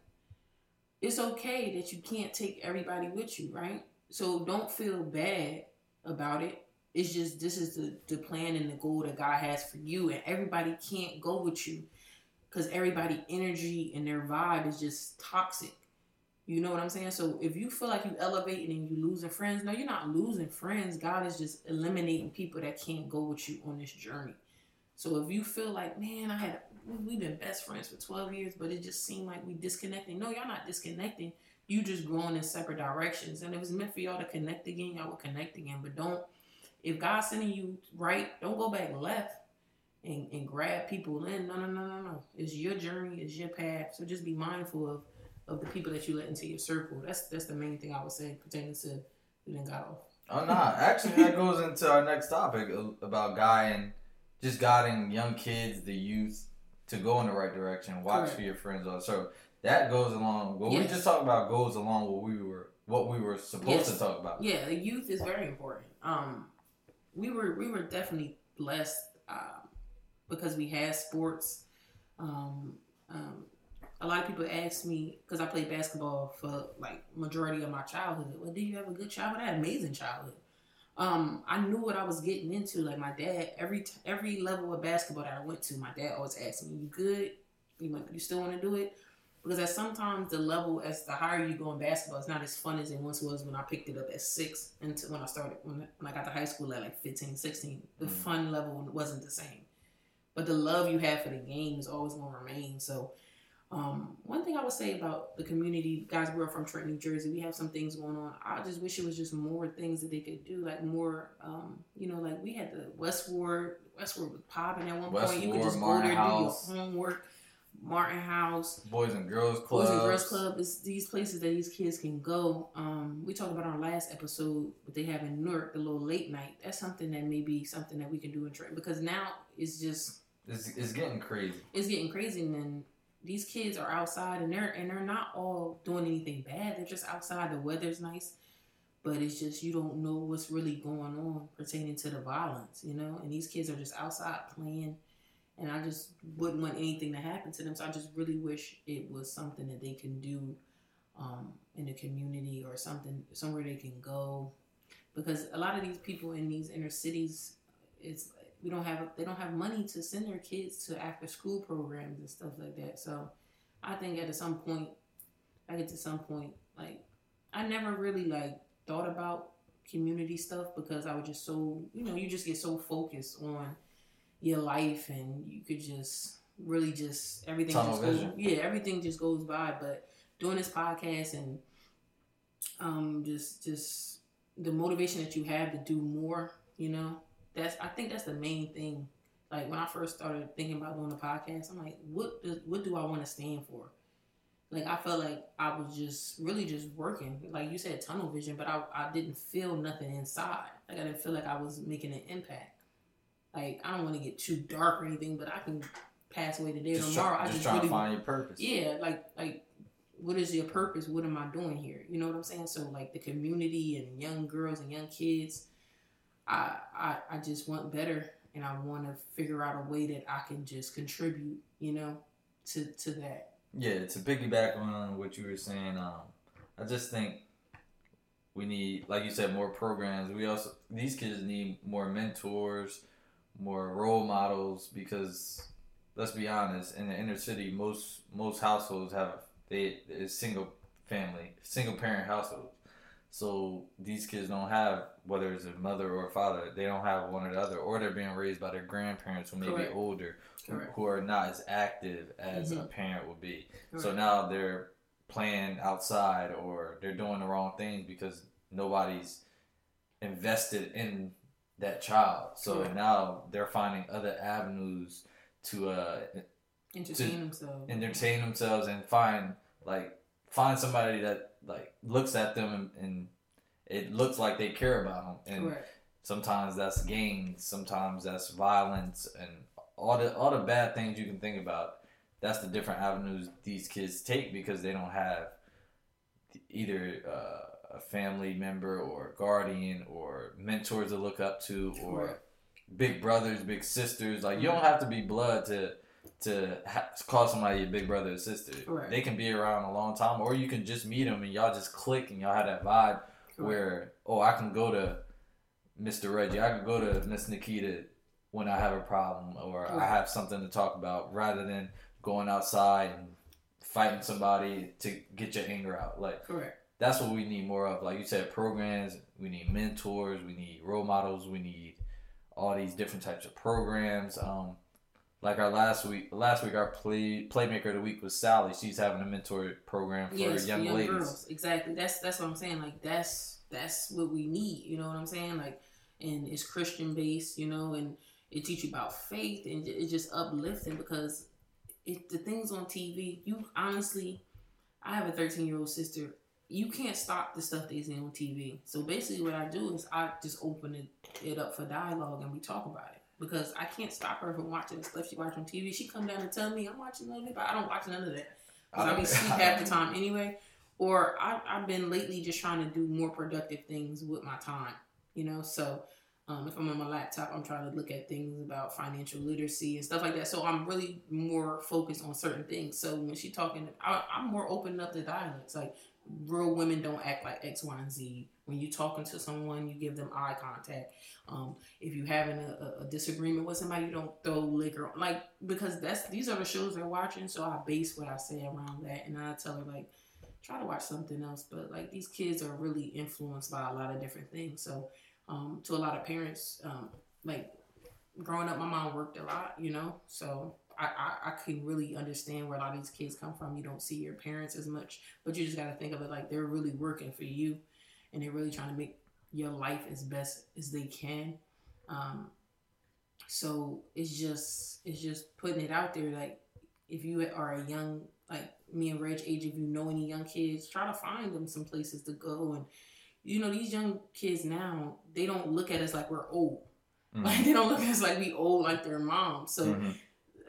It's okay that you can't take everybody with you, right? So don't feel bad about it. It's just this is the, the plan and the goal that God has for you, and everybody can't go with you because everybody energy and their vibe is just toxic. You know what I'm saying? So if you feel like you elevating and you losing friends, no, you're not losing friends. God is just eliminating people that can't go with you on this journey. So if you feel like, man, I had we've been best friends for 12 years, but it just seemed like we disconnecting. No, y'all not disconnecting. You just growing in separate directions. And if was meant for y'all to connect again, y'all will connect again. But don't if God's sending you right, don't go back left and, and grab people in. No, no, no, no, no. It's your journey, it's your path. So just be mindful of of the people that you let into your circle. That's that's the main thing I would say pertaining to who then got off. oh no, actually that goes into our next topic about guiding, just guiding young kids, the youth, to go in the right direction. Watch Correct. who your friends are. So that goes along. What we just talked about goes along what we were what we were supposed Yes. to talk about. Yeah, the youth is very important. Um, we were we were definitely blessed um, because we had sports. Um, um, a lot of people ask me because I played basketball for like majority of my childhood. Well, did you have a good childhood? I had amazing childhood. Um, I knew what I was getting into. Like my dad, every every level of basketball that I went to, my dad always asked me, "You good? You you still want to do it?" Because at sometimes the level as the higher you go in basketball, it's not as fun as it once was when I picked it up at six and when I started when, when I got to high school at like 15, 16. The Mm. fun level wasn't the same, but the love you have for the game is always going to remain. So, Um, one thing I would say about the community, guys, we're from Trenton, New Jersey. We have some things going on. I just wish it was just more things that they could do, like more, um, you know, like we had the Westward. Westward was popping at one point. You could just go there, House. do your homework. Martin House, Boys and Girls Club. Boys and Girls Club is these places that these kids can go. Um, we talked about our last episode, what they have in Newark, the little late night. That's something that may be something that we can do in Trenton because now it's just It's, it's getting crazy. it's getting crazy and then these kids are outside and they're and they're not all doing anything bad they're just outside the weather's nice but it's just you don't know what's really going on pertaining to the violence you know and these kids are just outside playing and i just wouldn't want anything to happen to them so i just really wish it was something that they can do um, in the community or something somewhere they can go because a lot of these people in these inner cities it's we don't have they don't have money to send their kids to after school programs and stuff like that. So I think at some point I get to some point like I never really like thought about community stuff because I was just so you know, you just get so focused on your life and you could just really just everything Tunnel just goes yeah, everything just goes by. But doing this podcast and um just just the motivation that you have to do more, you know, that's I think that's the main thing. Like when I first started thinking about doing a podcast, I'm like, what do, what do I want to stand for? Like I felt like I was just really just working, like you said, tunnel vision, but I I didn't feel nothing inside. Like I didn't feel like I was making an impact. Like I don't want to get too dark or anything, but I can pass away today or tomorrow. try, I just just really to find your purpose. yeah, like like what is your purpose? What am I doing here? You know what I'm saying? So like the community and young girls and young kids, I I, I just want better and I want to figure out a way that I can just contribute, you know, to to that. Yeah, to piggyback on what you were saying, um, I just think we need, like you said, more programs. We also these kids need more mentors, more role models because let's be honest, in the inner city, most most households have they is single family, single parent households. So these kids don't have whether it's a mother or a father, they don't have one or the other, or they're being raised by their grandparents who may Correct. be older, who- Correct. who are not as active as a Mhm. parent would be. So now they're playing outside or they're doing the wrong things because nobody's invested in that child. So Correct. now they're finding other avenues to uh, Entertain themselves. entertain themselves and find like find somebody that like looks at them and, and it looks like they care about them. And Correct. sometimes that's gangs, sometimes that's violence, and all the all the bad things you can think about. That's the different avenues these kids take because they don't have either uh, a family member or a guardian or mentors to look up to or big brothers, big sisters. Like you don't mm-hmm. have to be blood to to ha- call somebody your big brother or sister. Correct. They can be around a long time, or you can just meet them and y'all just click and y'all have that vibe where oh I can go to Mr. Reggie, I can go to Miss Nikita when I have a problem or I have something to talk about rather than going outside and fighting somebody to get your anger out. Like Correct. That's what we need more of. Like you said, programs. We need mentors. We need role models. We need all these different types of programs. Um, like our last week, last week our play playmaker of the week was Sally. She's having a mentor program for yes, young, young ladies. girls. Exactly. That's that's what I'm saying. Like that's that's what we need. You know what I'm saying? Like, and it's Christian based. You know, and it teach you about faith and it- it's just uplifting because it the things on TV. You honestly, I have a 13 year old sister. You can't stop the stuff see on TV. So basically, what I do is I just open it, it up for dialogue and we talk about it. Because I can't stop her from watching the stuff she watch on TV. She come down and tell me I'm watching none of it, but I don't watch none of that. Cause I be sleep half the time anyway. Or I, I've been lately just trying to do more productive things with my time, you know. So um, if I'm on my laptop, I'm trying to look at things about financial literacy and stuff like that. So I'm really more focused on certain things. So when she talking, I, I'm more open up to dialects. Like real women don't act like X, Y, and Z. When you're talking to someone, you give them eye contact. Um, if you're having a, a, disagreement with somebody, you don't throw liquor. Like because that's these are the shows they're watching. So I base what I say around that, and I tell her like try to watch something else. But like these kids are really influenced by a lot of different things. So um, to a lot of parents, um, like growing up, my mom worked a lot, you know. So I, I I can really understand where a lot of these kids come from. You don't see your parents as much, but you just got to think of it like they're really working for you, and they're really trying to make your life as best as they can. Um, so it's just it's just putting it out there. Like if you are a young like me and Reg age, if you know any young kids, try to find them some places to go. And you know these young kids now, they don't look at us like we're old. Mhm. Like they don't look at us like we old like their mom. So Mhm.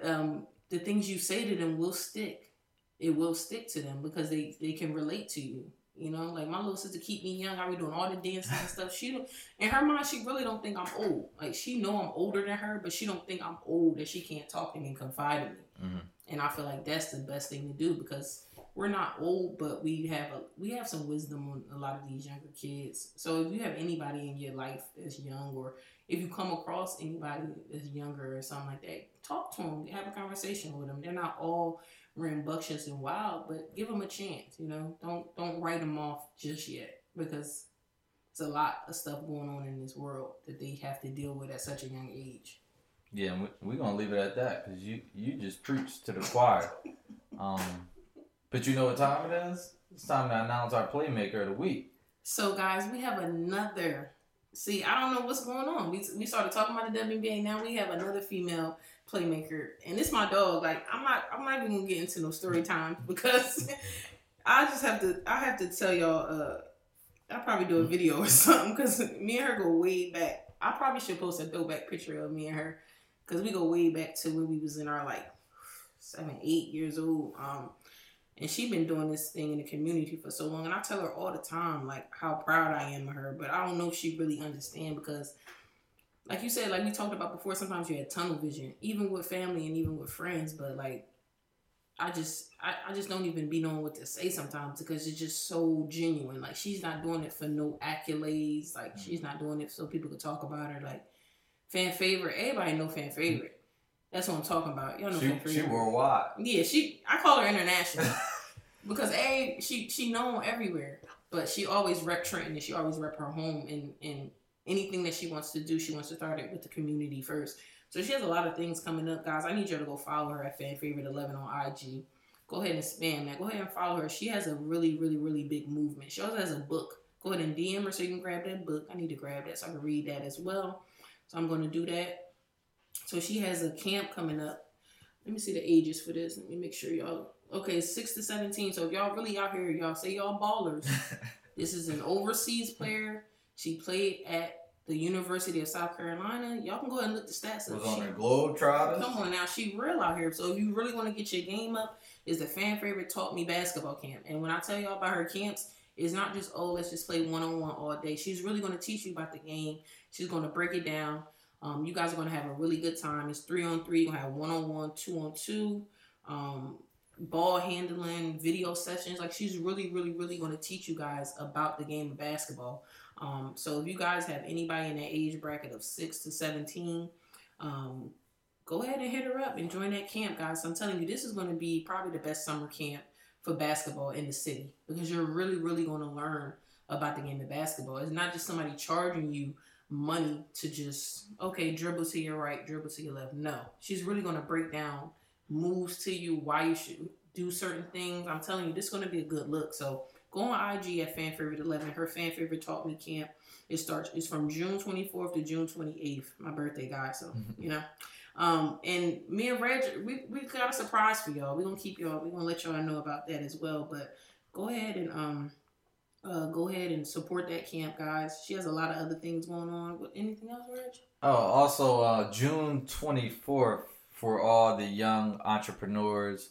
Um, the things you say to them will stick. It will stick to them because they they can relate to you. You know, like my little sister keep me young. I be doing all the dancing and stuff. She don't, in her mind, she really don't think I'm old. Like she know I'm older than her, but she don't think I'm old that she can't talk to me and confide in me. Mhm. And I feel like that's the best thing to do because we're not old, but we have a we have some wisdom on a lot of these younger kids. So if you have anybody in your life that's young, or if you come across anybody that's younger or something like that, talk to them, have a conversation with them. They're not all rambunctious and wild, but give them a chance. You know, don't don't write them off just yet because it's a lot of stuff going on in this world that they have to deal with at such a young age. Yeah, and we, we're gonna leave it at that because you you just preached to the choir. Um, but you know what time it is? It's time to announce our playmaker of the week. So, guys, we have another. See, I don't know what's going on. We, we started talking about the WNBA. Now we have another female playmaker, and it's my dog. Like I'm not, I'm not even gonna get into no story time because I just have to. I have to tell y'all. Uh, I'll probably do a video or something because me and her go way back. I probably should post a throwback picture of me and her because we go way back to when we was in our like seven, eight years old. Um, and she been doing this thing in the community for so long and i tell her all the time like how proud i am of her but i don't know if she really understand because like you said like we talked about before sometimes you had tunnel vision even with family and even with friends but like i just i, I just don't even be knowing what to say sometimes because it's just so genuine. Like she's not doing it for no accolades. Like she's mm-hmm. not doing it so people could talk about her. Like fan favorite everybody know fan favorite. That's what i'm talking about. Y'all know fan She, favorite. she worldwide. yeah, she. I call her international because a she she known everywhere, but she always rep Trenton and she always rep her home and and anything that she wants to do, she wants to start it with the community first. So she has a lot of things coming up, guys. I need you to go follow her at fan favorite eleven on IG. Go ahead and spam that. Go ahead and follow her. She has a really really really big movement. She also has a book. Go ahead and DM her so you can grab that book. I need to grab that so I can read that as well. So I'm going to do that. So she has a camp coming up let me see the ages for this. Let me make sure y'all. Okay, six to seventeen. So if y'all really out here, y'all say y'all ballers. this is an overseas player. She played at the University of South Carolina. Y'all can go ahead and look the stats up. Was on She- the Globetrotters. Come on now, she real out here. So if you really want to get your game up, is the fan favorite taught me basketball camp. And when I tell y'all about her camps, it's not just oh let's just play one on one all day. She's really going to teach you about the game. She's going to break it down. Um, you guys are going to have a really good time. It's three on three. You're going to have one on one, two on two, um, ball handling, video sessions. Like she's really, really, really going to teach you guys about the game of basketball. Um, so if you guys have anybody in that age bracket of six to seventeen, um, go ahead and hit her up and join that camp, guys. I'm telling you, this is going to be probably the best summer camp for basketball in the city because you're really, really going to learn about the game of basketball. It's not just somebody charging you money to just okay dribble to your right, dribble to your left. No, she's really going to break down moves to you, why you should do certain things. I'm telling you, this is going to be a good look. So go on IG at fan favorite 11. Her fan favorite taught me camp. It starts. It's from June 24th to June 28th. My birthday, guys. So you know. Um, and me and Reg, we, we got a surprise for y'all. We're gonna keep y'all, we're gonna let y'all know about that as well. But go ahead and um uh go ahead and support that camp, guys. She has a lot of other things going on. Anything else, Reg? Oh, also uh, June 24th for all the young entrepreneurs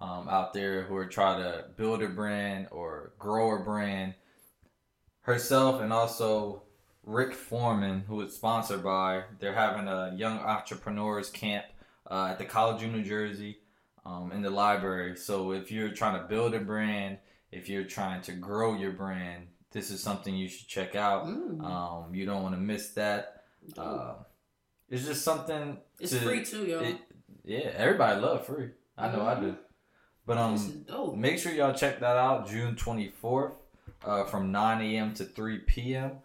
um, out there who are trying to build a brand or grow a brand. Herself and also Rick Forman, who is sponsored by, they're having a young entrepreneurs camp uh, at the College of New Jersey um, in the library. So if you're trying to build a brand, if you're trying to grow your brand, this is something you should check out. Mm, Um, you don't want to miss that. Uh, it's just something. it's to- free too, y'all. it- yeah, everybody love free. I know I do. But um, make sure y'all check that out. June twenty fourth, uh, from nine a.m. to three p.m.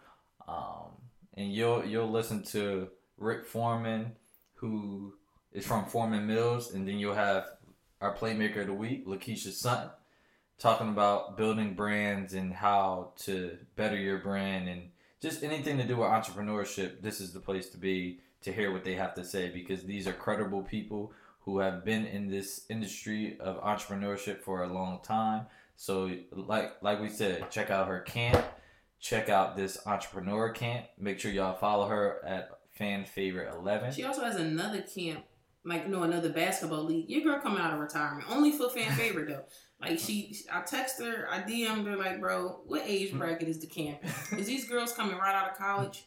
Um, and you'll you'll listen to Rick Forman, who is from Forman Mills, and then you'll have our playmaker of the week, Lakeisha Sutton, talking about building brands and how to better your brand and just anything to do with entrepreneurship. This is the place to be to hear what they have to say because these are credible people who have been in this industry of entrepreneurship for a long time. So like like we said, check out her camp, check out this entrepreneur camp. Make sure y'all follow her at fan favorite eleven. She also has another camp, like no another basketball league. Your girl coming out of retirement, only for fan favorite though. Like she, I text her, I DM'd her like, bro, what age hmm. bracket is the camp? Is these girls coming right out of college?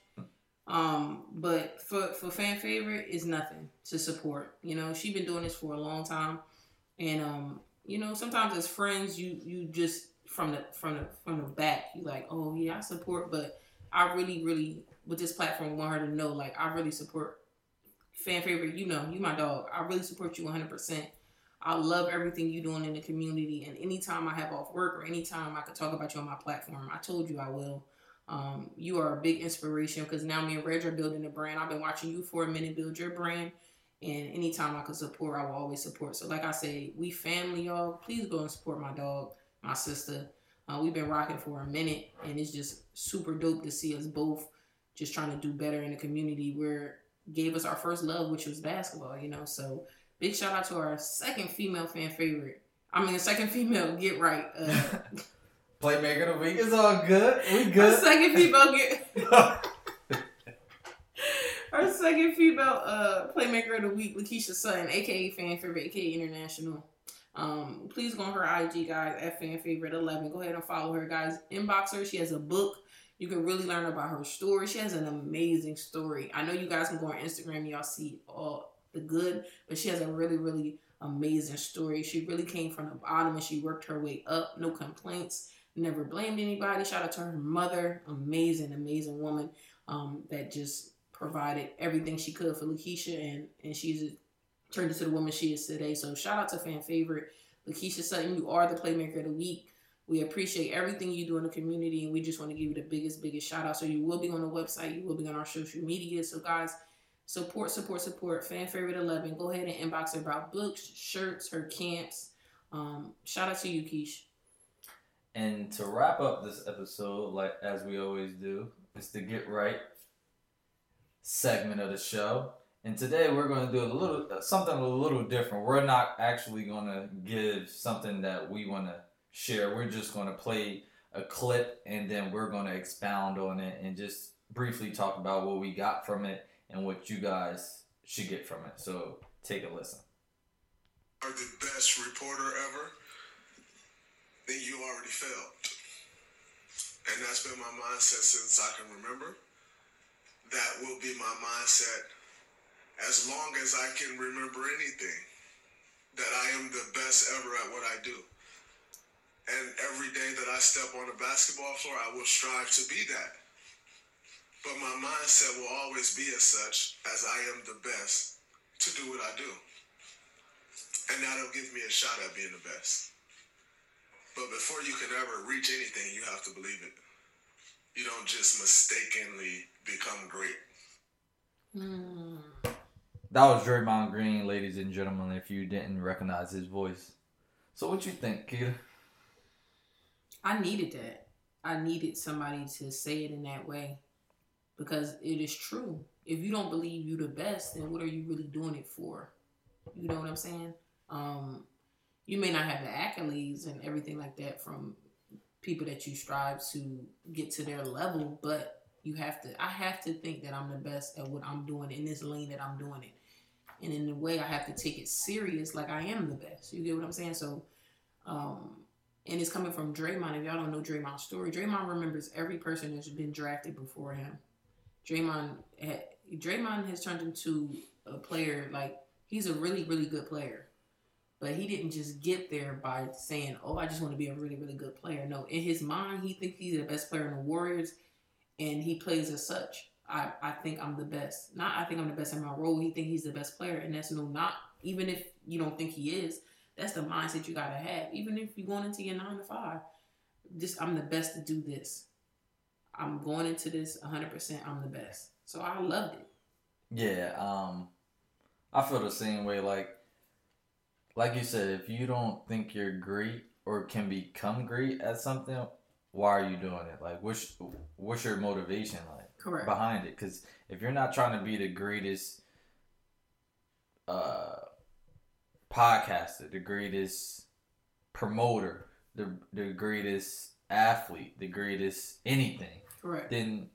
Um, but for for fan favorite is nothing to support. You know, she's been doing this for a long time, and um, you know, sometimes as friends, you you just from the from the from the back, you like, oh yeah, I support, but I really really with this platform want her to know like I really support fan favorite. You know, you my dog. I really support you 100. percent I love everything you're doing in the community, and anytime I have off work or anytime I could talk about you on my platform, I told you I will. Um, you are a big inspiration because now me and Reg are building a brand. I've been watching you for a minute build your brand, and anytime I can support, I will always support. So, like I say, we family, y'all. Please go and support my dog, my sister. Uh, we've been rocking for a minute, and it's just super dope to see us both just trying to do better in the community where gave us our first love, which was basketball. You know, so Big shout out to our second female fan favorite. I mean, the second female get right. Uh, Playmaker of the week is all good. We good. Our second female get. our second female uh, playmaker of the week, Lakeisha Sutton, aka fan favorite, aka international. Um, please go on her IG, guys, at fan favorite eleven. Go ahead and follow her, guys. Inbox her. She has a book. You can really learn about her story. She has an amazing story. I know you guys can go on Instagram. Y'all see all the good, but she has a really, really amazing story. She really came from the bottom and she worked her way up. No complaints. Never blamed anybody. Shout out to her mother. Amazing, amazing woman um, that just provided everything she could for Lakeisha and, and she's turned into the woman she is today. So shout out to fan favorite Lakeisha Sutton. You are the playmaker of the week. We appreciate everything you do in the community, and we just want to give you the biggest, biggest shout out. So you will be on the website, you will be on our social media. So guys, Support, support, support. Fan favorite 11. Go ahead and inbox her about books, shirts, her camps. Um, shout out to you, Keish. And to wrap up this episode, like as we always do, is the Get Right segment of the show. And today we're going to do a little uh, something a little different. We're not actually going to give something that we want to share. We're just going to play a clip and then we're going to expound on it and just briefly talk about what we got from it and what you guys should get from it. So take a listen. Are the best reporter ever? Then you already failed. And that's been my mindset since I can remember. That will be my mindset as long as I can remember anything. That I am the best ever at what I do. And every day that I step on a basketball floor, I will strive to be that. But my mindset will always be as such as I am the best to do what I do. And that'll give me a shot at being the best. But before you can ever reach anything, you have to believe it. You don't just mistakenly become great. Mm. That was Draymond Green, ladies and gentlemen, if you didn't recognize his voice. So what you think, Keita? I needed that. I needed somebody to say it in that way because it is true. If you don't believe you're the best, then what are you really doing it for? You know what I'm saying? Um, you may not have the accolades and everything like that from people that you strive to get to their level, but you have to. I have to think that I'm the best at what I'm doing in this lane that I'm doing it, and in a way, I have to take it serious, like I am the best. You get what I'm saying? So, um, and it's coming from Draymond. If y'all don't know Draymond's story, Draymond remembers every person that's been drafted before him. Draymond Draymond has turned into a player like he's a really really good player, but he didn't just get there by saying, "Oh, I just want to be a really really good player." No, in his mind, he thinks he's the best player in the Warriors, and he plays as such. I, I think I'm the best. Not I think I'm the best in my role. He think he's the best player, and that's no not even if you don't think he is. That's the mindset you gotta have. Even if you're going into your nine to five, just I'm the best to do this. I'm going into this 100%. I'm the best. So I loved it. Yeah. Um, I feel the same way. Like, like you said, if you don't think you're great or can become great at something, why are you doing it? Like, what's what's your motivation like Correct. behind it? Because if you're not trying to be the greatest uh, podcaster, the greatest promoter, the the greatest athlete, the greatest anything, Correct. then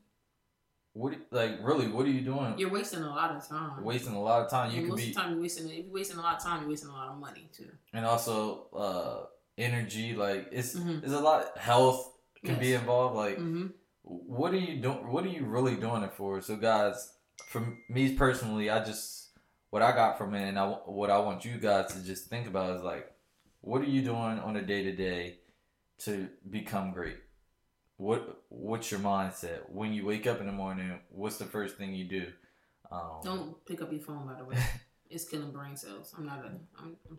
what like really what are you doing? You're wasting a lot of time. wasting a lot of time. You and could most be of the time you're wasting. If you're wasting a lot of time, you're wasting a lot of money too. and also uh energy like it's Mhm. it's a lot health can be involved like hmm what are you doing what are you really doing it for so guys for me personally i just what i got from it and I, what i want you guys to just think about is like what are you doing on a day to day to become great what what's your mindset when you wake up in the morning what's the first thing you do um, Don't pick up your phone, by the way. it's killing brain cells. I'm not a. I'm, I'm,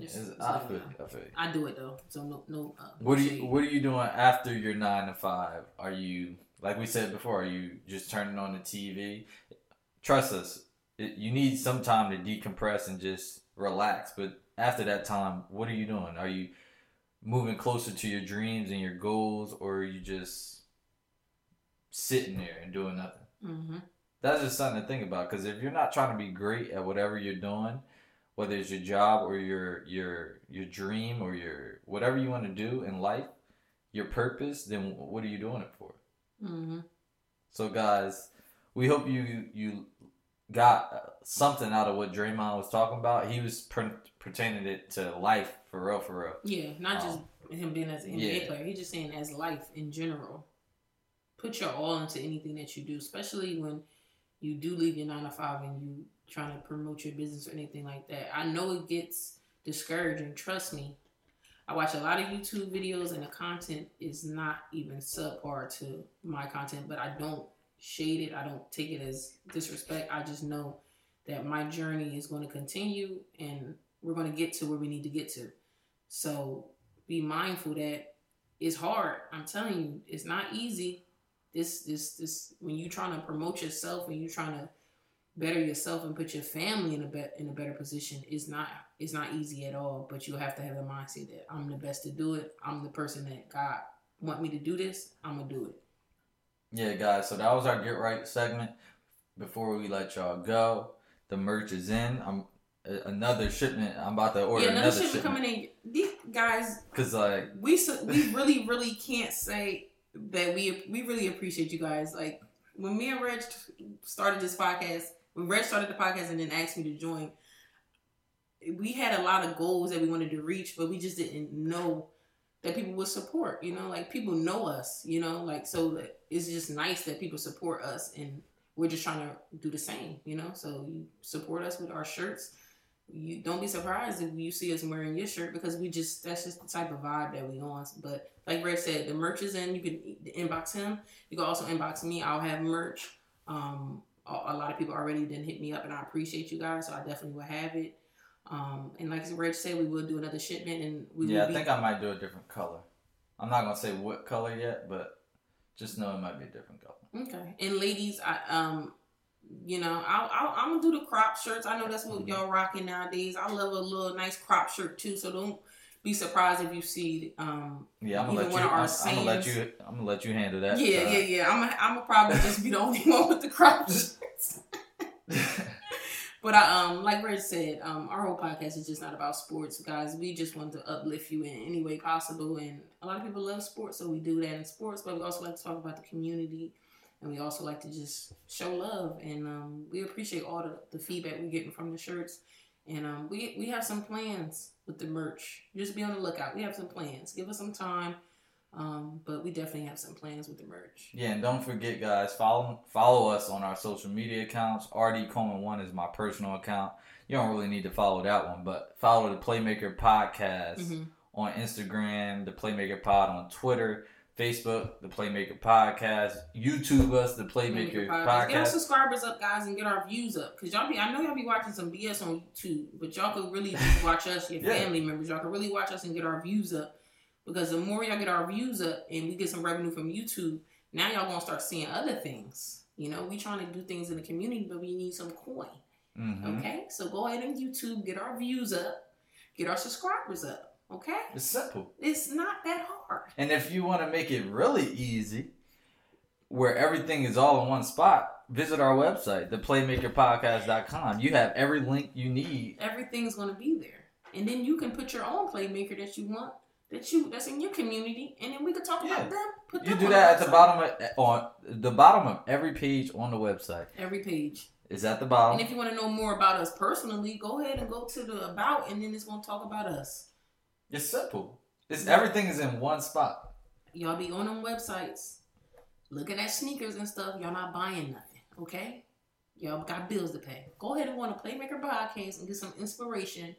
Just- just I, feel, I feel. I do it though, so no, no. Uh, What are you What are you doing after your nine to five? Are you like we said before? Are you just turning on the TV? Trust us, it, you need some time to decompress and just relax. But after that time, what are you doing? Are you moving closer to your dreams and your goals, or are you just sitting there and doing nothing? Mm-hmm. That's just something to think about. Because if you're not trying to be great at whatever you're doing, whether it's your job or your your your dream or your whatever you want to do in life, your purpose, then what are you doing it for? Mm-hmm. So guys, we hope you you got uh, something out of what Draymond was talking about. He was per- pertaining it to life for real, for real. Yeah, not just Um, him being as an NBA yeah. player. He's just saying as life in general. Put your all into anything that you do, especially when you do leave your nine to five and you trying to promote your business or anything like that. I know it gets discouraging. Trust me. I watch a lot of YouTube videos and the content is not even subpar to my content, but I don't shade it. I don't take it as disrespect. I just know that my journey is going to continue and we're going to get to where we need to get to. So be mindful that it's hard. I'm telling you, it's not easy. This this this when you're trying to promote yourself and you're trying to better yourself and put your family in a bet in a better position is not it's not easy at all. But you have to have the mindset that I'm the best to do it. I'm the person that God want me to do this. I'm gonna do it. Yeah, guys. So that was our get right segment. Before we let y'all go, the merch is in. I'm a- another shipment. I'm about to order yeah, another, another shipment shipment coming in. These guys, because like we we really really can't say that we we really appreciate you guys. Like when me and Reg started this podcast, when Reg started the podcast and then asked me to join, we had a lot of goals that we wanted to reach, but we just didn't know that people would support. You know, like people know us. You know, like so that it's just nice that people support us, and we're just trying to do the same. You know, so you support us with our shirts you don't be surprised if you see us wearing your shirt because we just that's just the type of vibe that we on. But like Reg said, the merch is in. You can inbox him. You can also inbox me. I'll have merch. Um, a, a lot of people already didn't hit me up, and I appreciate you guys, so I definitely will have it. Um, and like Reg said, we will do another shipment, and we yeah, I be. think I might do a different color. I'm not gonna say what color yet, but just know it might be a different color. Okay. And ladies, I um, you know, I'll, I'll I'm gonna do the crop shirts. I know that's what Mhm. y'all rocking nowadays. I love a little nice crop shirt too. So don't be surprised if you see um. Yeah, I'm gonna let you. I'm, I'm gonna let you. I'm gonna let you handle that. yeah, uh, yeah, yeah. I'm a, I'm gonna probably just be the only one with the crop shirts. But I um like Reg said, um our whole podcast is just not about sports, guys. We just want to uplift you in any way possible, and a lot of people love sports, so we do that in sports. But we also like to talk about the community, and we also like to just show love, and um we appreciate all the, the feedback we're getting from the shirts, and um we we have some plans with the merch. Just be on the lookout. We have some plans. Give us some time, um but we definitely have some plans with the merch. Yeah, and don't forget, guys, follow follow us on our social media accounts. RD Coleman One is my personal account. You don't really need to follow that one, but follow the Playmaker Podcast Mhm. on Instagram, the Playmaker Pod on Twitter, Facebook, the Playmaker Podcast, YouTube us, the Playmaker Podcast. Get our subscribers up, guys, and get our views up. Cause y'all be, I know y'all be watching some BS on YouTube, but y'all could really watch us, your Yeah. family members. Y'all could really watch us and get our views up. Because the more y'all get our views up, and we get some revenue from YouTube, now y'all gonna start seeing other things. You know, we trying to do things in the community, but we need some coin. Mhm. Okay, so go ahead and YouTube, get our views up, get our subscribers up. Okay, It's simple. it's not that hard. And if you want to make it really easy, where everything is all in one spot, visit our website, theplaymakerpodcast.com. You have every link you need. Everything's gonna be there, and then you can put your own playmaker that you want, that you that's in your community, and then we can talk Yeah. about them. Put You them do that at the bottom of, on the bottom of every page on the website. Every page. Is at the bottom. And if you want to know more about us personally, go ahead and go to the about, and then it's gonna talk about us. It's simple. It's everything is in one spot. Y'all be on them websites, looking at sneakers and stuff. Y'all not buying nothing, okay? Y'all got bills to pay. Go ahead and go on a Playmaker podcast and get some inspiration,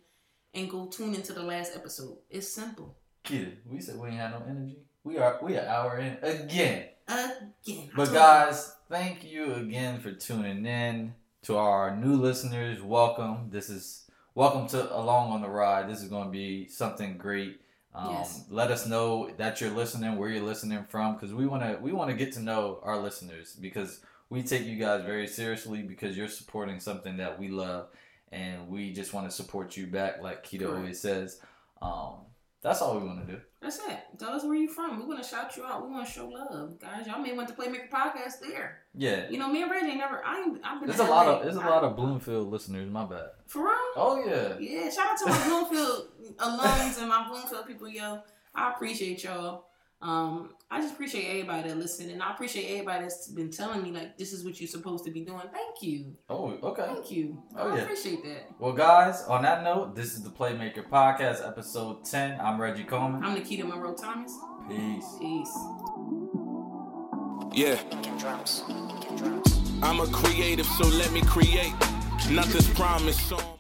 and go tune into the last episode. It's simple. Kid, we said we ain't had no energy. We are we an hour in again. Again. But guys, thank you again for tuning in. To our new listeners, welcome. This is welcome to Along on the Ride. This is going to be something great. Um, Yes. Let us know that you're listening, where you're listening from, because we want to we want to get to know our listeners because we take you guys very seriously because you're supporting something that we love, and we just want to support you back, like Keto Correct. always says. Um, that's all we want to do. That's it. Tell us where you're from. We want to shout you out. We want to show love, guys. Y'all may want to play Playmaker podcast there. Yeah, You know, me and Reggie never. I ain't, I've been. there's to a lot of there's a lot of Bloomfield listeners. My bad. For real. Oh yeah. Yeah, shout out to my Bloomfield alums and my Bloomfield people, yo. I appreciate y'all. Um, I just appreciate everybody that listened, and I appreciate everybody that's been telling me like this is what you're supposed to be doing. Thank you, Oh, okay. thank you. Oh, I yeah. appreciate that. Well, guys, on that note, this is the Playmaker Podcast, episode 10. I'm Reggie Coleman. I'm Nikita Monroe Thomas. Peace. Peace. Yeah. I'm a creative, so let me create. Nothing's promised, so.